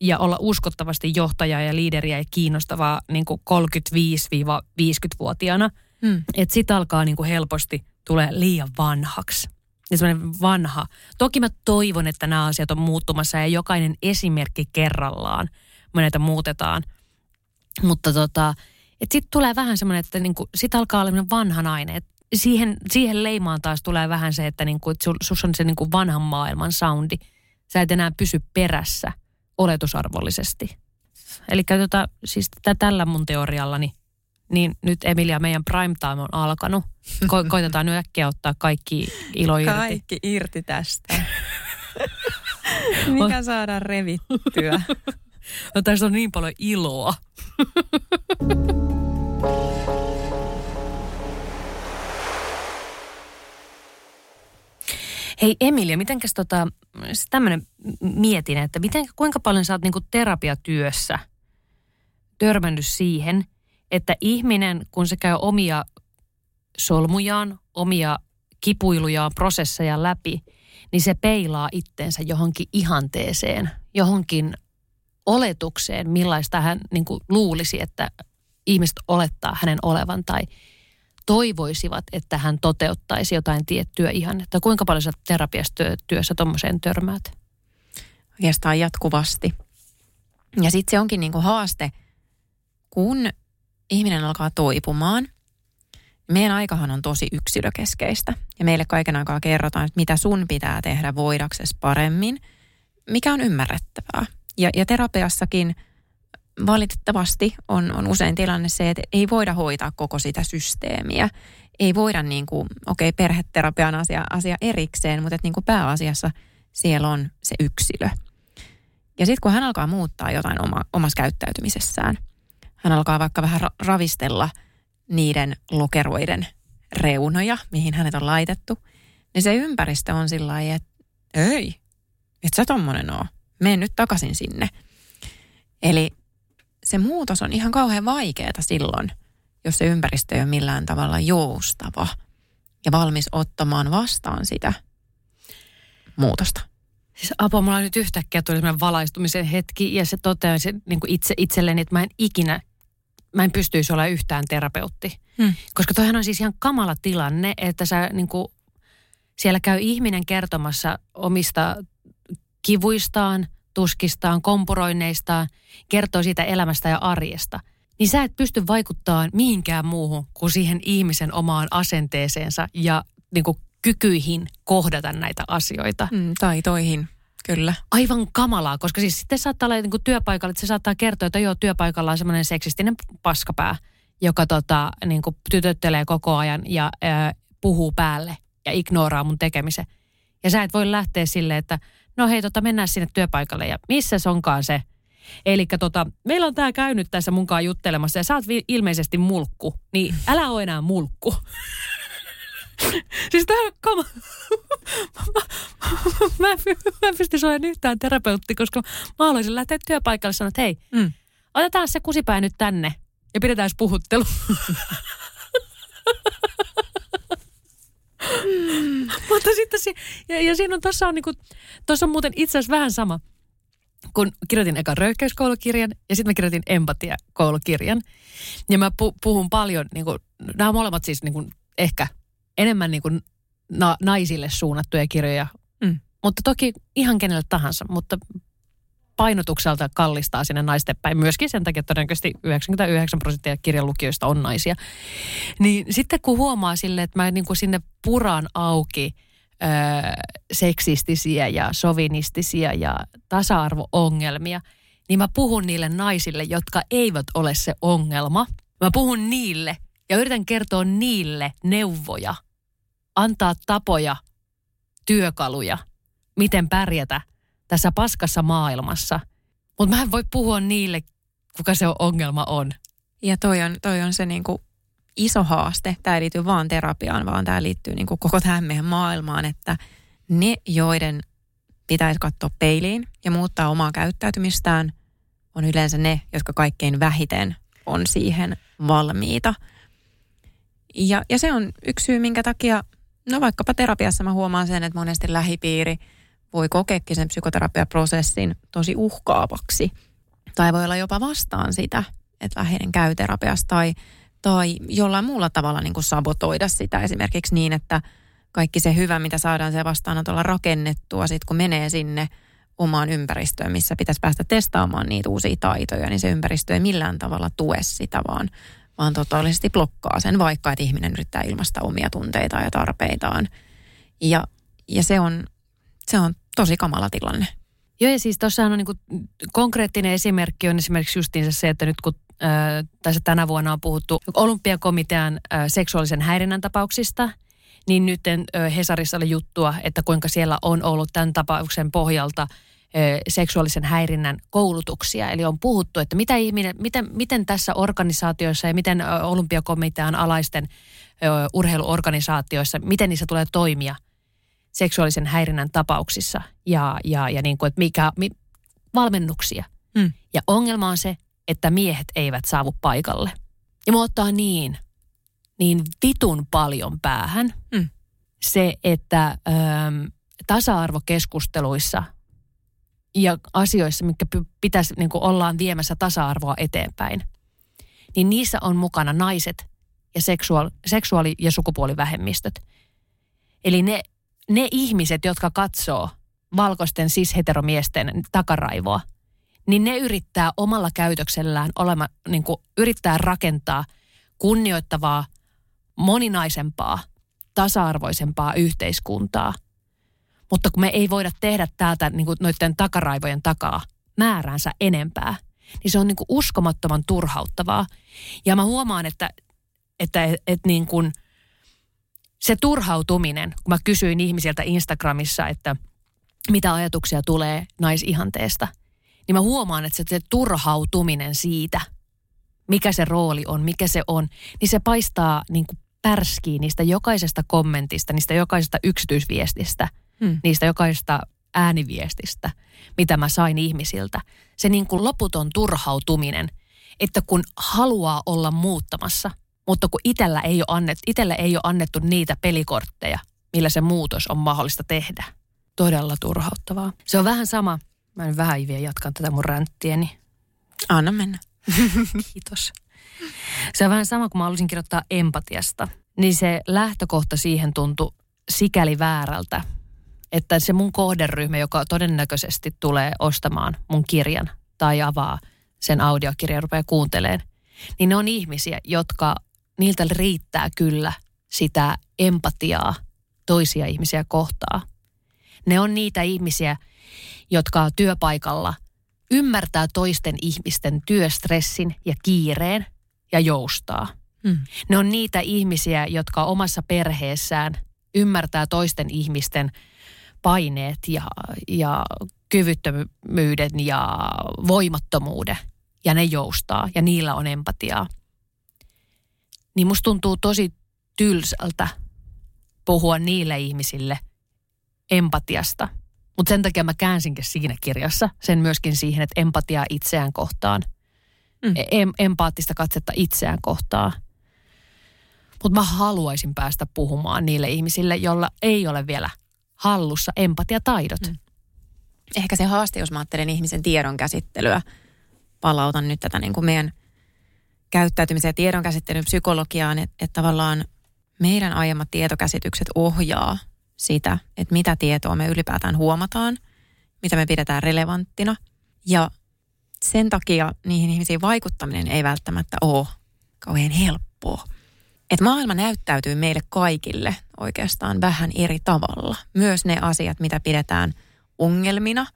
S3: ja olla uskottavasti johtajaa ja liideriä ja kiinnostavaa niin kuin 35-50-vuotiaana.
S4: Mm.
S3: Että sit alkaa niin helposti tulee liian vanhaksi. ja semmoinen vanha. Toki mä toivon, että nämä asiat on muuttumassa ja jokainen esimerkki kerrallaan me näitä muutetaan. Mutta tota, että sitten tulee vähän semmoinen, että niinku, sit alkaa olla vanha nainen. Et siihen, siihen leimaan taas tulee vähän se, että niinku, et sus on se niinku vanhan maailman soundi. Sä et enää pysy perässä oletusarvollisesti. Eli tota, siis tällä mun teoriallani niin nyt Emilia, meidän prime time on alkanut. Ko- *laughs* koitetaan nyt äkkiä ottaa kaikki ilo irti.
S4: Kaikki irti tästä. *laughs* Mikä saadaan revittyä? *laughs*
S3: No tässä on niin paljon iloa. Hei Emilia, mitenkäs tota, tämmöinen mietin, että miten, kuinka paljon sä oot niinku terapiatyössä törmännyt siihen – että ihminen, kun se käy omia solmujaan, omia kipuilujaan, prosesseja läpi, niin se peilaa itteensä johonkin ihanteeseen, johonkin oletukseen, millaista hän niin kuin luulisi, että ihmiset olettaa hänen olevan tai toivoisivat, että hän toteuttaisi jotain tiettyä ihannetta. Kuinka paljon sä terapiastyössä tuommoiseen törmäät?
S4: Oikeastaan jatkuvasti. Ja sitten se onkin niin kuin haaste, kun ihminen alkaa toipumaan, meidän aikahan on tosi yksilökeskeistä. Ja meille kaiken aikaa kerrotaan, että mitä sun pitää tehdä voidaksesi paremmin, mikä on ymmärrettävää. Ja, ja terapiassakin valitettavasti on, on usein tilanne se, että ei voida hoitaa koko sitä systeemiä. Ei voida niin kuin, okei, okay, perheterapian asia, asia erikseen, mutta että niin kuin pääasiassa siellä on se yksilö. Ja sitten kun hän alkaa muuttaa jotain oma, omassa käyttäytymisessään, hän alkaa vaikka vähän ravistella niiden lokeroiden reunoja, mihin hänet on laitettu, niin se ympäristö on sillä lailla, että ei, et sä tommonen oo. Mene nyt takaisin sinne. Eli se muutos on ihan kauhean vaikeaa silloin, jos se ympäristö ei ole millään tavalla joustava ja valmis ottamaan vastaan sitä muutosta.
S3: Siis Apo, mulla nyt yhtäkkiä tuli valaistumisen hetki ja se toteaa se, niin itse itselleni, että mä en ikinä mä en pystyisi olla yhtään terapeutti. Hmm. Koska toihan on siis ihan kamala tilanne, että sä niin kuin, siellä käy ihminen kertomassa omista kivuistaan, tuskistaan, kompuroinneistaan, kertoo siitä elämästä ja arjesta. Niin sä et pysty vaikuttamaan mihinkään muuhun kuin siihen ihmisen omaan asenteeseensa ja niin kuin, kykyihin kohdata näitä asioita.
S4: Hmm, taitoihin. Kyllä.
S3: Aivan kamalaa, koska siis sitten saattaa olla niin kuin työpaikalla, että se saattaa kertoa, että joo, työpaikalla on semmoinen seksistinen paskapää, joka tota, niin kuin tytöttelee koko ajan ja ää, puhuu päälle ja ignoraa mun tekemisen. Ja sä et voi lähteä silleen, että no hei, tota, mennään sinne työpaikalle ja missä se onkaan se. Eli tota, meillä on tämä käynyt tässä munkaan juttelemassa ja sä oot ilmeisesti mulkku, niin älä ole enää mulkku. *laughs* *laughs* siis tämä on kama. mä, *laughs* mä en pysty olemaan yhtään terapeutti, koska mä haluaisin lähteä työpaikalle sanoa, että hei, mm. otetaan se kusipää nyt tänne ja pidetään puhuttelu. *laughs* mm. Mutta sitten si- ja, ja siinä on tuossa on niinku, tuossa on muuten itse asiassa vähän sama kun kirjoitin eka röyhkeyskoulukirjan ja sitten mä kirjoitin empatiakoulukirjan. Ja mä pu- puhun paljon, niin kuin, nämä molemmat siis niin kuin, ehkä enemmän niin kuin na- naisille suunnattuja kirjoja. Mm. Mutta toki ihan kenelle tahansa, mutta painotukselta kallistaa sinne naisten päin. Myöskin sen takia, että todennäköisesti 99 prosenttia kirjan lukijoista on naisia. Niin sitten kun huomaa sille, että mä niin kuin sinne puran auki öö, seksistisiä ja sovinistisia ja tasa-arvo-ongelmia, niin mä puhun niille naisille, jotka eivät ole se ongelma. Mä puhun niille ja yritän kertoa niille neuvoja – antaa tapoja, työkaluja, miten pärjätä tässä paskassa maailmassa. Mutta mä en voi puhua niille, kuka se ongelma on.
S4: Ja toi on, toi on se niinku iso haaste. Tämä ei liity vaan terapiaan, vaan tämä liittyy niinku koko tähän meidän maailmaan, että ne, joiden pitäisi katsoa peiliin ja muuttaa omaa käyttäytymistään, on yleensä ne, jotka kaikkein vähiten on siihen valmiita. Ja, ja se on yksi syy, minkä takia No vaikkapa terapiassa mä huomaan sen, että monesti lähipiiri voi kokeekin sen psykoterapiaprosessin tosi uhkaavaksi. Tai voi olla jopa vastaan sitä, että läheinen käy terapiassa tai, tai jollain muulla tavalla niin kuin sabotoida sitä esimerkiksi niin, että kaikki se hyvä, mitä saadaan se vastaanotolla rakennettua, sit kun menee sinne omaan ympäristöön, missä pitäisi päästä testaamaan niitä uusia taitoja, niin se ympäristö ei millään tavalla tue sitä, vaan, vaan totaalisesti blokkaa sen, vaikka että ihminen yrittää ilmaista omia tunteitaan ja tarpeitaan. Ja, ja se, on, se on tosi kamala tilanne.
S3: Joo ja siis tuossahan on niin konkreettinen esimerkki on esimerkiksi justiinsa se, että nyt kun tässä tänä vuonna on puhuttu olympiakomitean seksuaalisen häirinnän tapauksista, niin nyt Hesarissa oli juttua, että kuinka siellä on ollut tämän tapauksen pohjalta seksuaalisen häirinnän koulutuksia. Eli on puhuttu, että mitä ihminen, miten, miten tässä organisaatioissa ja miten olympiakomitean alaisten urheiluorganisaatioissa, miten niissä tulee toimia – seksuaalisen häirinnän tapauksissa ja, ja, ja niin kuin, että mikä, mi, valmennuksia. Mm. Ja ongelma on se, että miehet eivät saavu paikalle. Ja mua ottaa niin, niin vitun paljon päähän mm. se, että äm, tasa-arvokeskusteluissa ja asioissa, mitkä pitäisi, niin kuin ollaan viemässä tasa-arvoa eteenpäin, niin niissä on mukana naiset ja seksuaali- seksuaali- ja sukupuolivähemmistöt. Eli ne ne ihmiset, jotka katsoo valkoisten cis-heteromiesten takaraivoa, niin ne yrittää omalla käytöksellään olema, niin kuin, yrittää rakentaa kunnioittavaa, moninaisempaa, tasa-arvoisempaa yhteiskuntaa. Mutta kun me ei voida tehdä täältä niin kuin noiden takaraivojen takaa määränsä enempää, niin se on niin kuin uskomattoman turhauttavaa. Ja mä huomaan, että, että, että, että niin kuin – se turhautuminen, kun mä kysyin ihmisiltä Instagramissa, että mitä ajatuksia tulee naisihanteesta, niin mä huomaan, että se, se turhautuminen siitä, mikä se rooli on, mikä se on, niin se paistaa niin kuin pärskiin niistä jokaisesta kommentista, niistä jokaisesta yksityisviestistä, hmm. niistä jokaisesta ääniviestistä, mitä mä sain ihmisiltä. Se niin kuin loputon turhautuminen, että kun haluaa olla muuttamassa – mutta kun itellä ei ole, annettu, itellä ei ole annettu niitä pelikortteja, millä se muutos on mahdollista tehdä. Todella turhauttavaa. Se on vähän sama, mä en vähän vielä jatkan tätä mun ränttieni.
S4: Anna mennä. *laughs*
S3: Kiitos. Se on vähän sama, kun mä halusin kirjoittaa empatiasta. Niin se lähtökohta siihen tuntui sikäli väärältä, että se mun kohderyhmä, joka todennäköisesti tulee ostamaan mun kirjan tai avaa sen audiokirjan ja rupeaa kuunteleen, niin ne on ihmisiä, jotka niiltä riittää kyllä sitä empatiaa toisia ihmisiä kohtaa. Ne on niitä ihmisiä, jotka työpaikalla ymmärtää toisten ihmisten työstressin ja kiireen ja joustaa. Mm. Ne on niitä ihmisiä, jotka omassa perheessään ymmärtää toisten ihmisten paineet ja, ja kyvyttömyyden ja voimattomuuden. Ja ne joustaa ja niillä on empatiaa niin musta tuntuu tosi tylsältä puhua niille ihmisille empatiasta. Mutta sen takia mä käänsinkin siinä kirjassa sen myöskin siihen, että empatiaa itseään kohtaan. Mm. E, em, empaattista katsetta itseään kohtaan. Mutta mä haluaisin päästä puhumaan niille ihmisille, joilla ei ole vielä hallussa empatiataidot. Mm.
S4: Ehkä se haaste, jos mä ajattelen ihmisen tiedon käsittelyä, palautan nyt tätä niin kuin meidän – käyttäytymisen ja tiedonkäsittelyn psykologiaan, että, että tavallaan meidän aiemmat tietokäsitykset ohjaa sitä, että mitä tietoa me ylipäätään huomataan, mitä me pidetään relevanttina. Ja sen takia niihin ihmisiin vaikuttaminen ei välttämättä ole kauhean helppoa. Että maailma näyttäytyy meille kaikille oikeastaan vähän eri tavalla. Myös ne asiat, mitä pidetään ongelmina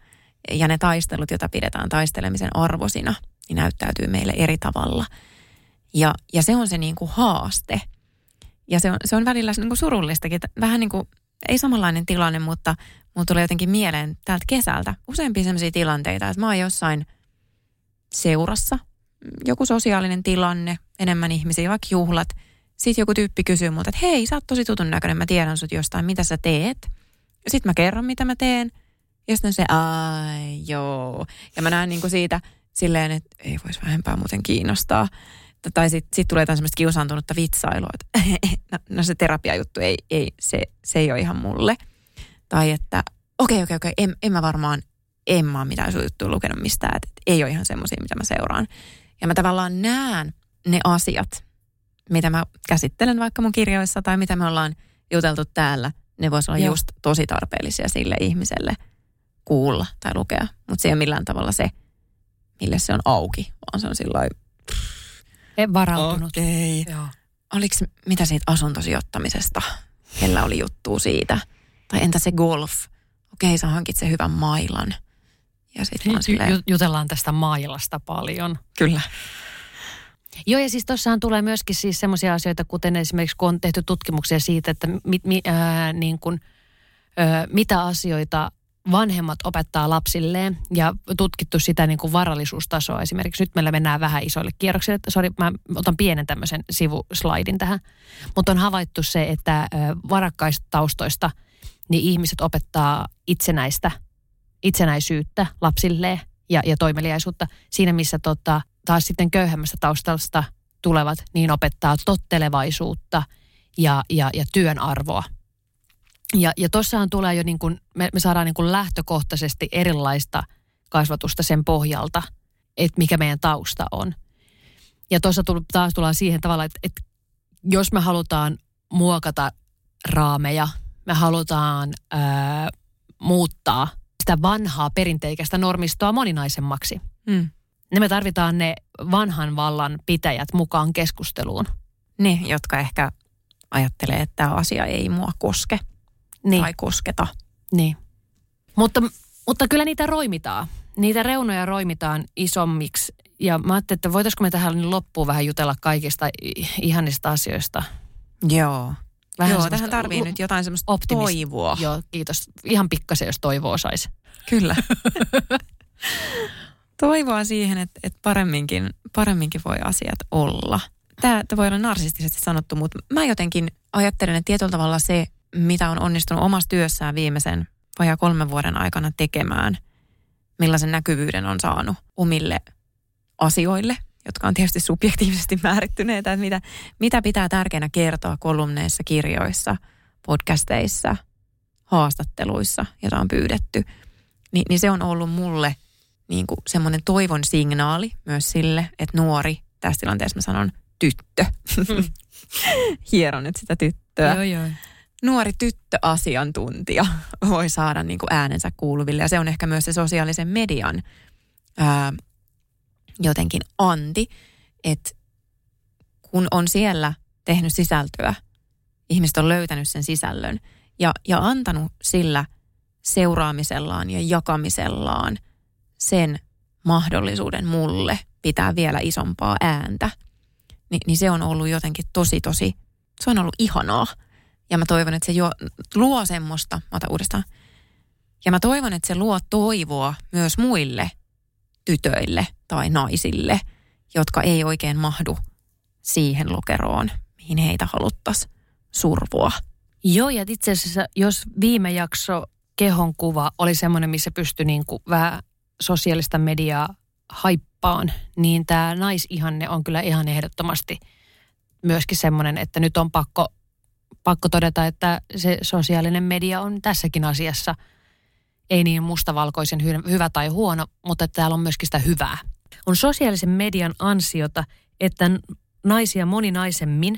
S4: ja ne taistelut, joita pidetään taistelemisen arvosina, niin näyttäytyy meille eri tavalla – ja, ja se on se niin kuin haaste. Ja se on, se on välillä niin kuin surullistakin. Vähän niin kuin, ei samanlainen tilanne, mutta mulla tulee jotenkin mieleen täältä kesältä useampia sellaisia tilanteita, että mä oon jossain seurassa, joku sosiaalinen tilanne, enemmän ihmisiä, vaikka juhlat. Sitten joku tyyppi kysyy multa, että hei, sä oot tosi tutun näköinen, mä tiedän sut jostain, mitä sä teet. Sitten mä kerron, mitä mä teen. Ja sitten se, ai joo. Ja mä näen niin kuin siitä silleen, että ei voisi vähempää muuten kiinnostaa tai sitten sit tulee jotain semmoista kiusaantunutta vitsailua, että *laughs* no, no se terapiajuttu ei, ei se, se ei ole ihan mulle. Tai että okei, okei, okei, en, en mä varmaan, en mä mitään sun juttuja lukenut mistään, että ei ole ihan semmoisia, mitä mä seuraan. Ja mä tavallaan näen ne asiat, mitä mä käsittelen vaikka mun kirjoissa tai mitä me ollaan juteltu täällä, ne voisi olla
S3: Joo.
S4: just tosi tarpeellisia sille ihmiselle kuulla tai lukea. Mutta se ei ole millään tavalla se, mille se on auki, vaan se on sillä
S3: En varautunut.
S4: okei.
S3: Joo.
S4: Oliko mitä siitä asuntosijoittamisesta? Kellä oli juttu siitä? Tai entä se golf? Okei, sä hankit sen hyvän mailan. Ja sitten vaan silleen,
S3: Ju- jutellaan tästä mailasta paljon.
S4: kyllä.
S3: Joo, ja siis tuossahan tulee myöskin siis semmoisia asioita, kuten esimerkiksi kun on tehty tutkimuksia siitä, että mi, mi, ää, niin kun, ää, mitä asioita vanhemmat opettaa lapsilleen ja tutkittu sitä niin kuin varallisuustasoa. Esimerkiksi nyt meillä mennään vähän isoille kierroksille. Sori, mä otan pienen tämmöisen sivuslaidin tähän. Mutta on havaittu se, että varakkaista taustoista niin ihmiset opettaa itsenäistä, itsenäisyyttä lapsilleen ja, ja toimeliaisuutta siinä, missä tota, taas sitten köyhemmästä taustasta tulevat, niin opettaa tottelevaisuutta ja, ja, ja työn arvoa. Ja, ja tuossahan tulee jo niin kuin, me, me saadaan niin kuin lähtökohtaisesti erilaista kasvatusta sen pohjalta, että mikä meidän tausta on. Ja tuossa taas tullaan siihen tavalla, että, että jos me halutaan muokata raameja, me halutaan ää, muuttaa sitä vanhaa perinteikästä normistoa moninaisemmaksi,
S4: Mm.
S3: Niin me tarvitaan ne vanhan vallan pitäjät mukaan keskusteluun.
S4: Ne, jotka ehkä ajattelee, että tämä asia ei mua koske
S3: Niin.
S4: tai kosketa.
S3: Niin. Mutta, mutta kyllä niitä roimitaan. Niitä reunoja roimitaan isommiksi. Ja mä ajattelin, että voitaisiko me tähän loppuun vähän jutella kaikista ihanista asioista.
S4: Joo.
S3: Vähän
S4: Joo, tähän tarvii
S3: lu-
S4: nyt jotain semmoista
S3: optimist-
S4: toivoa.
S3: Joo, kiitos. Ihan pikkasen, jos toivoa saisi.
S4: Kyllä. *laughs* Toivoa siihen, että, että paremminkin, paremminkin voi asiat olla. Tämä, voi olla narsistisesti sanottu, mutta mä jotenkin ajattelen, että tietyllä tavalla se, mitä on onnistunut omassa työssään viimeisen vajaa kolmen vuoden aikana tekemään, millaisen näkyvyyden on saanut omille asioille, jotka on tietysti subjektiivisesti *laughs* määrittyneitä, että mitä, mitä pitää tärkeänä kertoa kolumneissa, kirjoissa, podcasteissa, haastatteluissa, joita on pyydetty, niin, niin se on ollut mulle niin kuin semmoinen toivon signaali myös sille, että nuori, tässä tilanteessa mä sanon tyttö, *laughs* hieron nyt sitä tyttöä,
S3: Joo, joo.
S4: nuori tyttöasiantuntija *laughs* voi saada niin kuin äänensä kuuluville. Ja se on ehkä myös se sosiaalisen median ää, jotenkin anti, että kun on siellä tehnyt sisältöä, ihmiset on löytänyt sen sisällön ja, ja antanut sillä seuraamisellaan ja jakamisellaan sen mahdollisuuden mulle pitää vielä isompaa ääntä, niin, niin se on ollut jotenkin tosi, tosi, se on ollut ihanaa. Ja mä toivon, että se jo, luo semmoista, mä otan uudestaan. Ja mä toivon, että se luo toivoa myös muille tytöille tai naisille, jotka ei oikein mahdu siihen lokeroon, mihin heitä haluttaisiin survoa.
S3: Joo, ja itse asiassa, jos viime jakso kehon kuva oli semmoinen, missä pystyi niin kuin vähän sosiaalista mediaa haippaan, niin tämä naisihanne on kyllä ihan ehdottomasti myöskin semmoinen, että nyt on pakko, pakko todeta, että se sosiaalinen media on tässäkin asiassa ei niin mustavalkoisen hy- hyvä tai huono, mutta täällä on myöskin sitä hyvää. On sosiaalisen median ansiota, että naisia moninaisemmin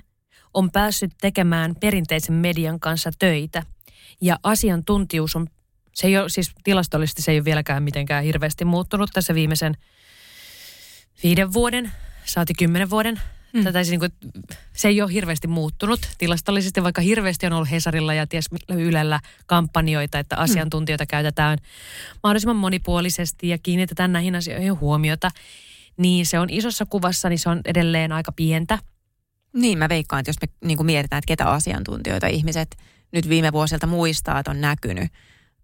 S3: on päässyt tekemään perinteisen median kanssa töitä. Ja asiantuntijuus on, se ei ole, siis tilastollisesti se ei ole vieläkään mitenkään hirveästi muuttunut tässä viimeisen viiden vuoden, saati kymmenen vuoden. Mm. Tätä, siis niin kuin, se ei ole hirveästi muuttunut tilastollisesti, vaikka hirveästi on ollut Hesarilla ja ties Ylellä kampanjoita, että asiantuntijoita mm. käytetään mahdollisimman monipuolisesti ja kiinnitetään näihin asioihin huomiota. Niin se on isossa kuvassa, niin se on edelleen aika pientä.
S4: Niin, mä veikkaan, että jos me niin kuin mietitään, että ketä asiantuntijoita ihmiset nyt viime vuosilta muistaa, että on näkynyt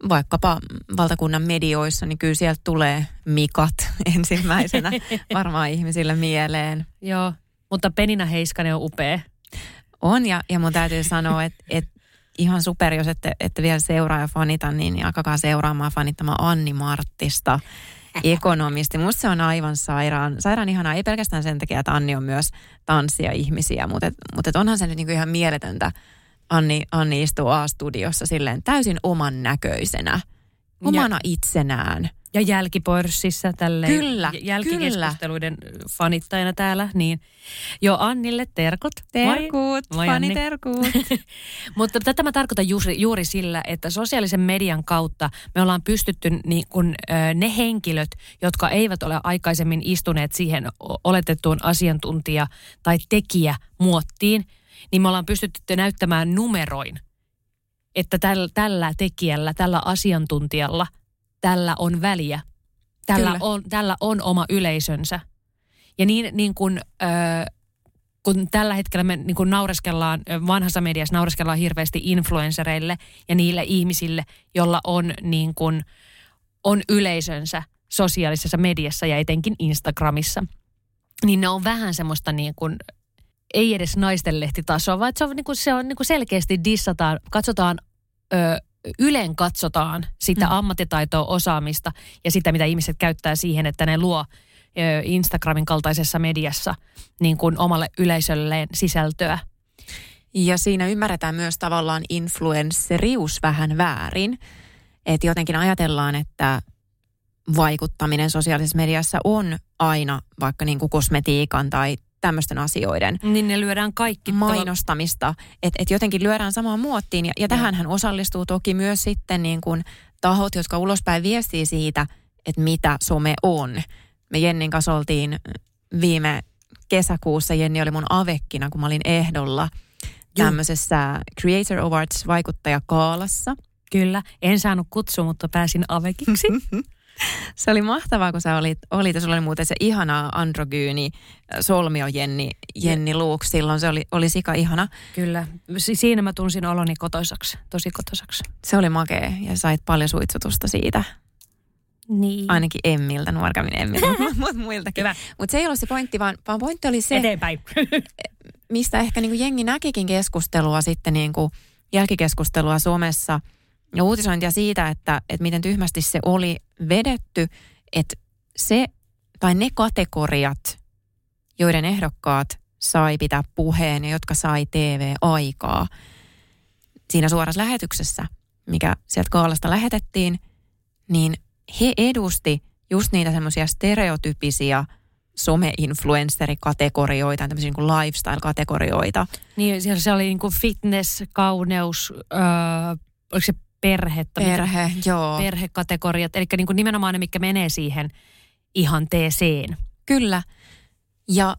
S4: vaikkapa valtakunnan medioissa, niin kyllä sieltä tulee mikat *laughs* ensimmäisenä *laughs* varmaan ihmisille mieleen.
S3: Joo, mutta Penina Heiskanen on upea.
S4: On, ja, ja mun täytyy sanoa, että, että ihan super, jos ette, ette vielä seuraa ja fanita, niin alkakaa seuraamaan fanittamaan Anni Marttista, ekonomisti. Musta se on aivan sairaan, sairaan ihanaa, ei pelkästään sen takia, että Anni on myös tanssia ihmisiä, mutta, et, mutta et onhan se nyt niinku ihan mieletöntä. Anni, Anni istuu A-studiossa silleen täysin oman näköisenä, omana itsenään.
S3: Ja jälkipörssissä tälle
S4: Kyllä,
S3: jälkikeskusteluiden fanittajana täällä, niin jo Annille terkut.
S4: Terkut,
S3: Moi,
S4: faniterkut. *laughs*
S3: Mutta tätä mä tarkoitan juuri, juuri sillä, että sosiaalisen median kautta me ollaan pystytty niin kun, ne henkilöt, jotka eivät ole aikaisemmin istuneet siihen oletettuun asiantuntija- tai tekijämuottiin, niin me ollaan pystytty näyttämään numeroin, että tällä, tällä tekijällä, tällä asiantuntijalla – tällä on väliä. Tällä on, tällä on oma yleisönsä. Ja niin, niin kuin, ö, kun tällä hetkellä me niin kuin naureskellaan, vanhassa mediassa naureskellaan hirveästi influencereille ja niille ihmisille, jolla on, niin kuin, on yleisönsä sosiaalisessa mediassa ja etenkin Instagramissa. Niin ne on vähän semmoista niin kuin, ei edes naistenlehtitasoa, vaan se on, niin kuin, se on niin kuin selkeästi dissataan, katsotaan ö, yleen katsotaan sitä mm. ammattitaitoa, osaamista ja sitä, mitä ihmiset käyttää siihen, että ne luo Instagramin kaltaisessa mediassa niin kuin omalle yleisölleen sisältöä.
S4: Ja siinä ymmärretään myös tavallaan influensserius vähän väärin. Että jotenkin ajatellaan, että vaikuttaminen sosiaalisessa mediassa on aina vaikka niin kuin kosmetiikan tai tämmöisten asioiden
S3: niin ne lyödään kaikki
S4: mainostamista. Että et jotenkin lyödään samaan muottiin. Ja, ja tähänhän osallistuu toki myös sitten niin kuin tahot, jotka ulospäin viestii siitä, että mitä some on. Me Jennin kanssa oltiin viime kesäkuussa, Jenni oli mun avekkina, kun mä olin ehdolla tämmöisessä Creator Awards vaikuttajakaalassa.
S3: Kyllä, en saanut kutsua, mutta pääsin avekiksi. *laughs*
S4: Se oli mahtavaa, kun sä olit, olit ja sulla oli muuten se ihana androgyyni solmio Jenni, Jenni Luuks. Silloin se oli, oli sika ihana.
S3: Kyllä. Siinä mä tunsin oloni kotoisaksi, tosi kotoisaksi.
S4: Se oli makea ja sait paljon suitsutusta siitä.
S3: Niin.
S4: Ainakin Emmiltä, nuorkammin Emmiltä, *laughs* mutta muiltakin. Mutta se ei ollut se pointti, vaan, vaan pointti oli se,
S3: Eteenpäin. *laughs*
S4: mistä ehkä niinku jengi näkikin keskustelua sitten niinku jälkikeskustelua Suomessa – ja uutisointia siitä, että, että miten tyhmästi se oli vedetty, että se tai ne kategoriat, joiden ehdokkaat sai pitää puheen ja jotka sai TV-aikaa siinä suorassa lähetyksessä, mikä sieltä kaalasta lähetettiin, niin he edusti just niitä semmoisia stereotypisia some-influencerikategorioita, tämmöisiä niin lifestyle-kategorioita.
S3: Niin, siellä se oli niin kuin fitness, kauneus, öö, oliko se perhettä.
S4: Perhe,
S3: mikä,
S4: joo.
S3: Perhekategoriat, eli niin kuin nimenomaan ne, mikä menee siihen ihan teeseen.
S4: Kyllä. Ja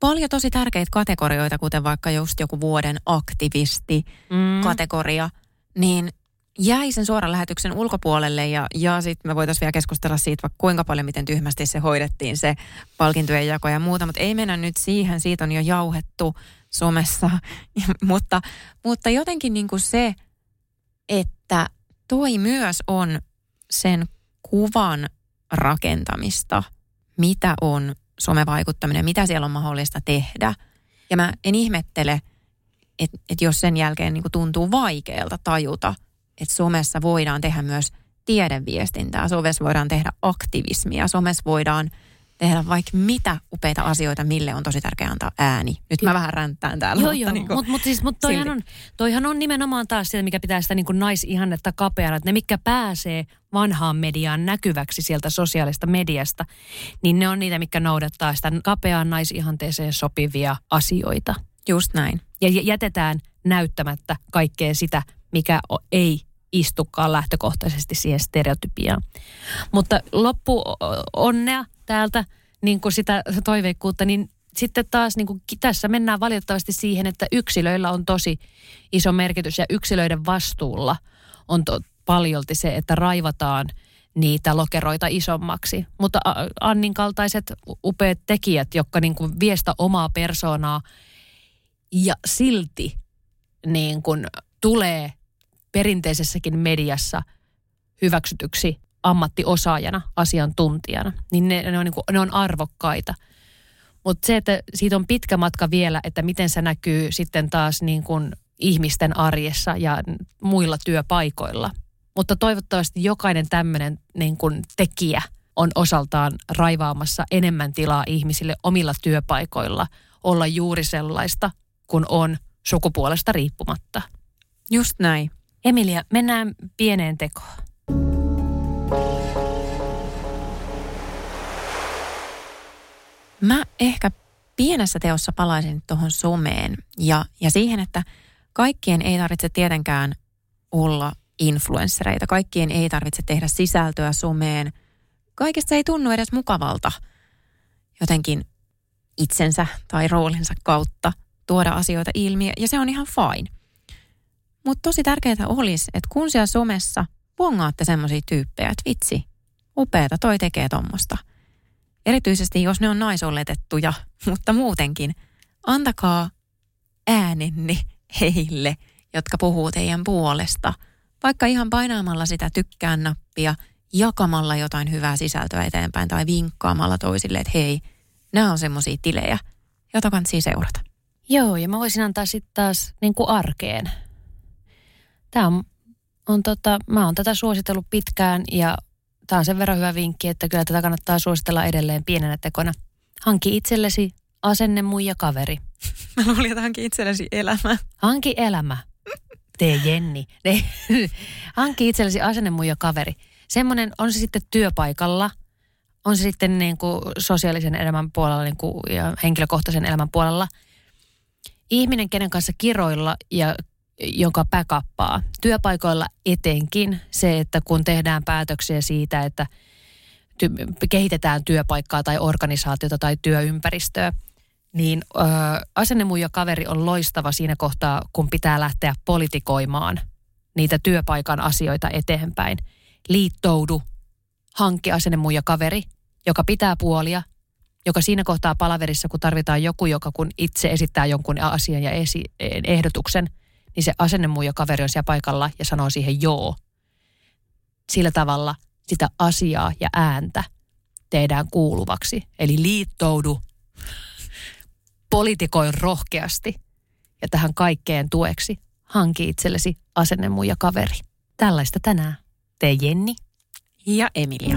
S4: paljon tosi tärkeitä kategorioita, kuten vaikka just joku vuoden aktivisti-kategoria, mm. niin jäi sen suoran lähetyksen ulkopuolelle ja, ja sitten me voitaisiin vielä keskustella siitä, vaikka kuinka paljon, miten tyhmästi se hoidettiin, se palkintojen jako ja muuta, mutta ei mennä nyt siihen, siitä on jo jauhettu somessa, *laughs* mutta, mutta jotenkin niin kuin se, että toi myös on sen kuvan rakentamista, mitä on somevaikuttaminen, mitä siellä on mahdollista tehdä. Ja mä en ihmettele, että, että jos sen jälkeen niin tuntuu vaikealta tajuta, että somessa voidaan tehdä myös tiedeviestintää, somessa voidaan tehdä aktivismia, somessa voidaan – tehdä vaikka mitä upeita asioita, mille on tosi tärkeää antaa ääni. Nyt mä vähän ränttään täällä.
S3: Joo, joo, niin mutta mut siis, mut toihan, on, toihan on nimenomaan taas sitä, mikä pitää sitä niin kuin naisihannetta kapeana, että ne, mikä pääsee vanhaan mediaan näkyväksi sieltä sosiaalista mediasta, niin ne on niitä, mikä noudattaa sitä kapeaan naisihanteeseen sopivia asioita.
S4: Just näin.
S3: Ja jätetään näyttämättä kaikkea sitä, mikä ei istukaan lähtökohtaisesti siihen stereotypiaan. Mutta loppu onnea täältä niin kuin sitä toiveikkuutta, niin sitten taas niin kuin tässä mennään valitettavasti siihen, että yksilöillä on tosi iso merkitys ja yksilöiden vastuulla on to, paljolti se, että raivataan niitä lokeroita isommaksi. Mutta Annin kaltaiset upeat tekijät, jotka niin kuin viestä omaa persoonaa ja silti niin kuin tulee perinteisessäkin mediassa hyväksytyksi ammattiosaajana, asiantuntijana, niin ne, ne, on, niin kuin, ne on arvokkaita. Mutta se, että siitä on pitkä matka vielä, että miten se näkyy sitten taas niin kuin ihmisten arjessa ja muilla työpaikoilla. Mutta toivottavasti jokainen tämmöinen niin kuin tekijä on osaltaan raivaamassa enemmän tilaa ihmisille omilla työpaikoilla olla juuri sellaista, kun on sukupuolesta riippumatta.
S4: Just näin.
S3: Emilia, mennään pieneen tekoon.
S4: Mä ehkä pienessä teossa palaisin tuohon someen ja, ja siihen, että kaikkien ei tarvitse tietenkään olla influenssereita. Kaikkien ei tarvitse tehdä sisältöä someen. Kaikesta ei tunnu edes mukavalta jotenkin itsensä tai roolinsa kautta tuoda asioita ilmi ja se on ihan fine. Mutta tosi tärkeää olisi, että kun siellä somessa – bongaatte semmoisia tyyppejä, että vitsi, upeata, toi tekee tuommoista. Erityisesti jos ne on naisoletettuja, *laughs* mutta muutenkin, antakaa äänenni heille, jotka puhuu teidän puolesta. Vaikka ihan painaamalla sitä tykkään nappia, jakamalla jotain hyvää sisältöä eteenpäin tai vinkkaamalla toisille, että hei, nämä on semmoisia tilejä, joita kannattaa seurata.
S3: Joo, ja mä voisin antaa sitten taas niin kuin arkeen. Tämä on, on tota, mä oon tätä suositellut pitkään ja tämä on sen verran hyvä vinkki, että kyllä tätä kannattaa suositella edelleen pienenä tekona. Hanki itsellesi asenne muija kaveri. *laughs*
S4: Mä luulin, että hanki itsellesi elämä.
S3: Hanki elämä. Tee Jenni. *laughs* Hanki itsellesi asenne muija kaveri. Semmoinen on se sitten työpaikalla, on se sitten niin kuin sosiaalisen elämän puolella niin kuin, ja henkilökohtaisen elämän puolella. Ihminen, kenen kanssa kiroilla ja jonka backuppaa. Työpaikoilla etenkin se, että kun tehdään päätöksiä siitä, että ty- kehitetään työpaikkaa tai organisaatiota tai työympäristöä, niin ö, asennemuija kaveri on loistava siinä kohtaa, kun pitää lähteä politikoimaan niitä työpaikan asioita eteenpäin. Liittoudu, hankki asennemuija kaveri, joka pitää puolia, joka siinä kohtaa palaverissa, kun tarvitaan joku, joka kun itse esittää jonkun asian ja esi- ehdotuksen – niin se asennemuija kaveri on siellä paikalla ja sanoo siihen joo. Sillä tavalla sitä asiaa ja ääntä tehdään kuuluvaksi. Eli liittoudu, politikoi rohkeasti ja tähän kaikkeen tueksi hanki itsellesi asennemuija kaveri. Tällaista tänään. Tee Jenni
S4: ja Emilia.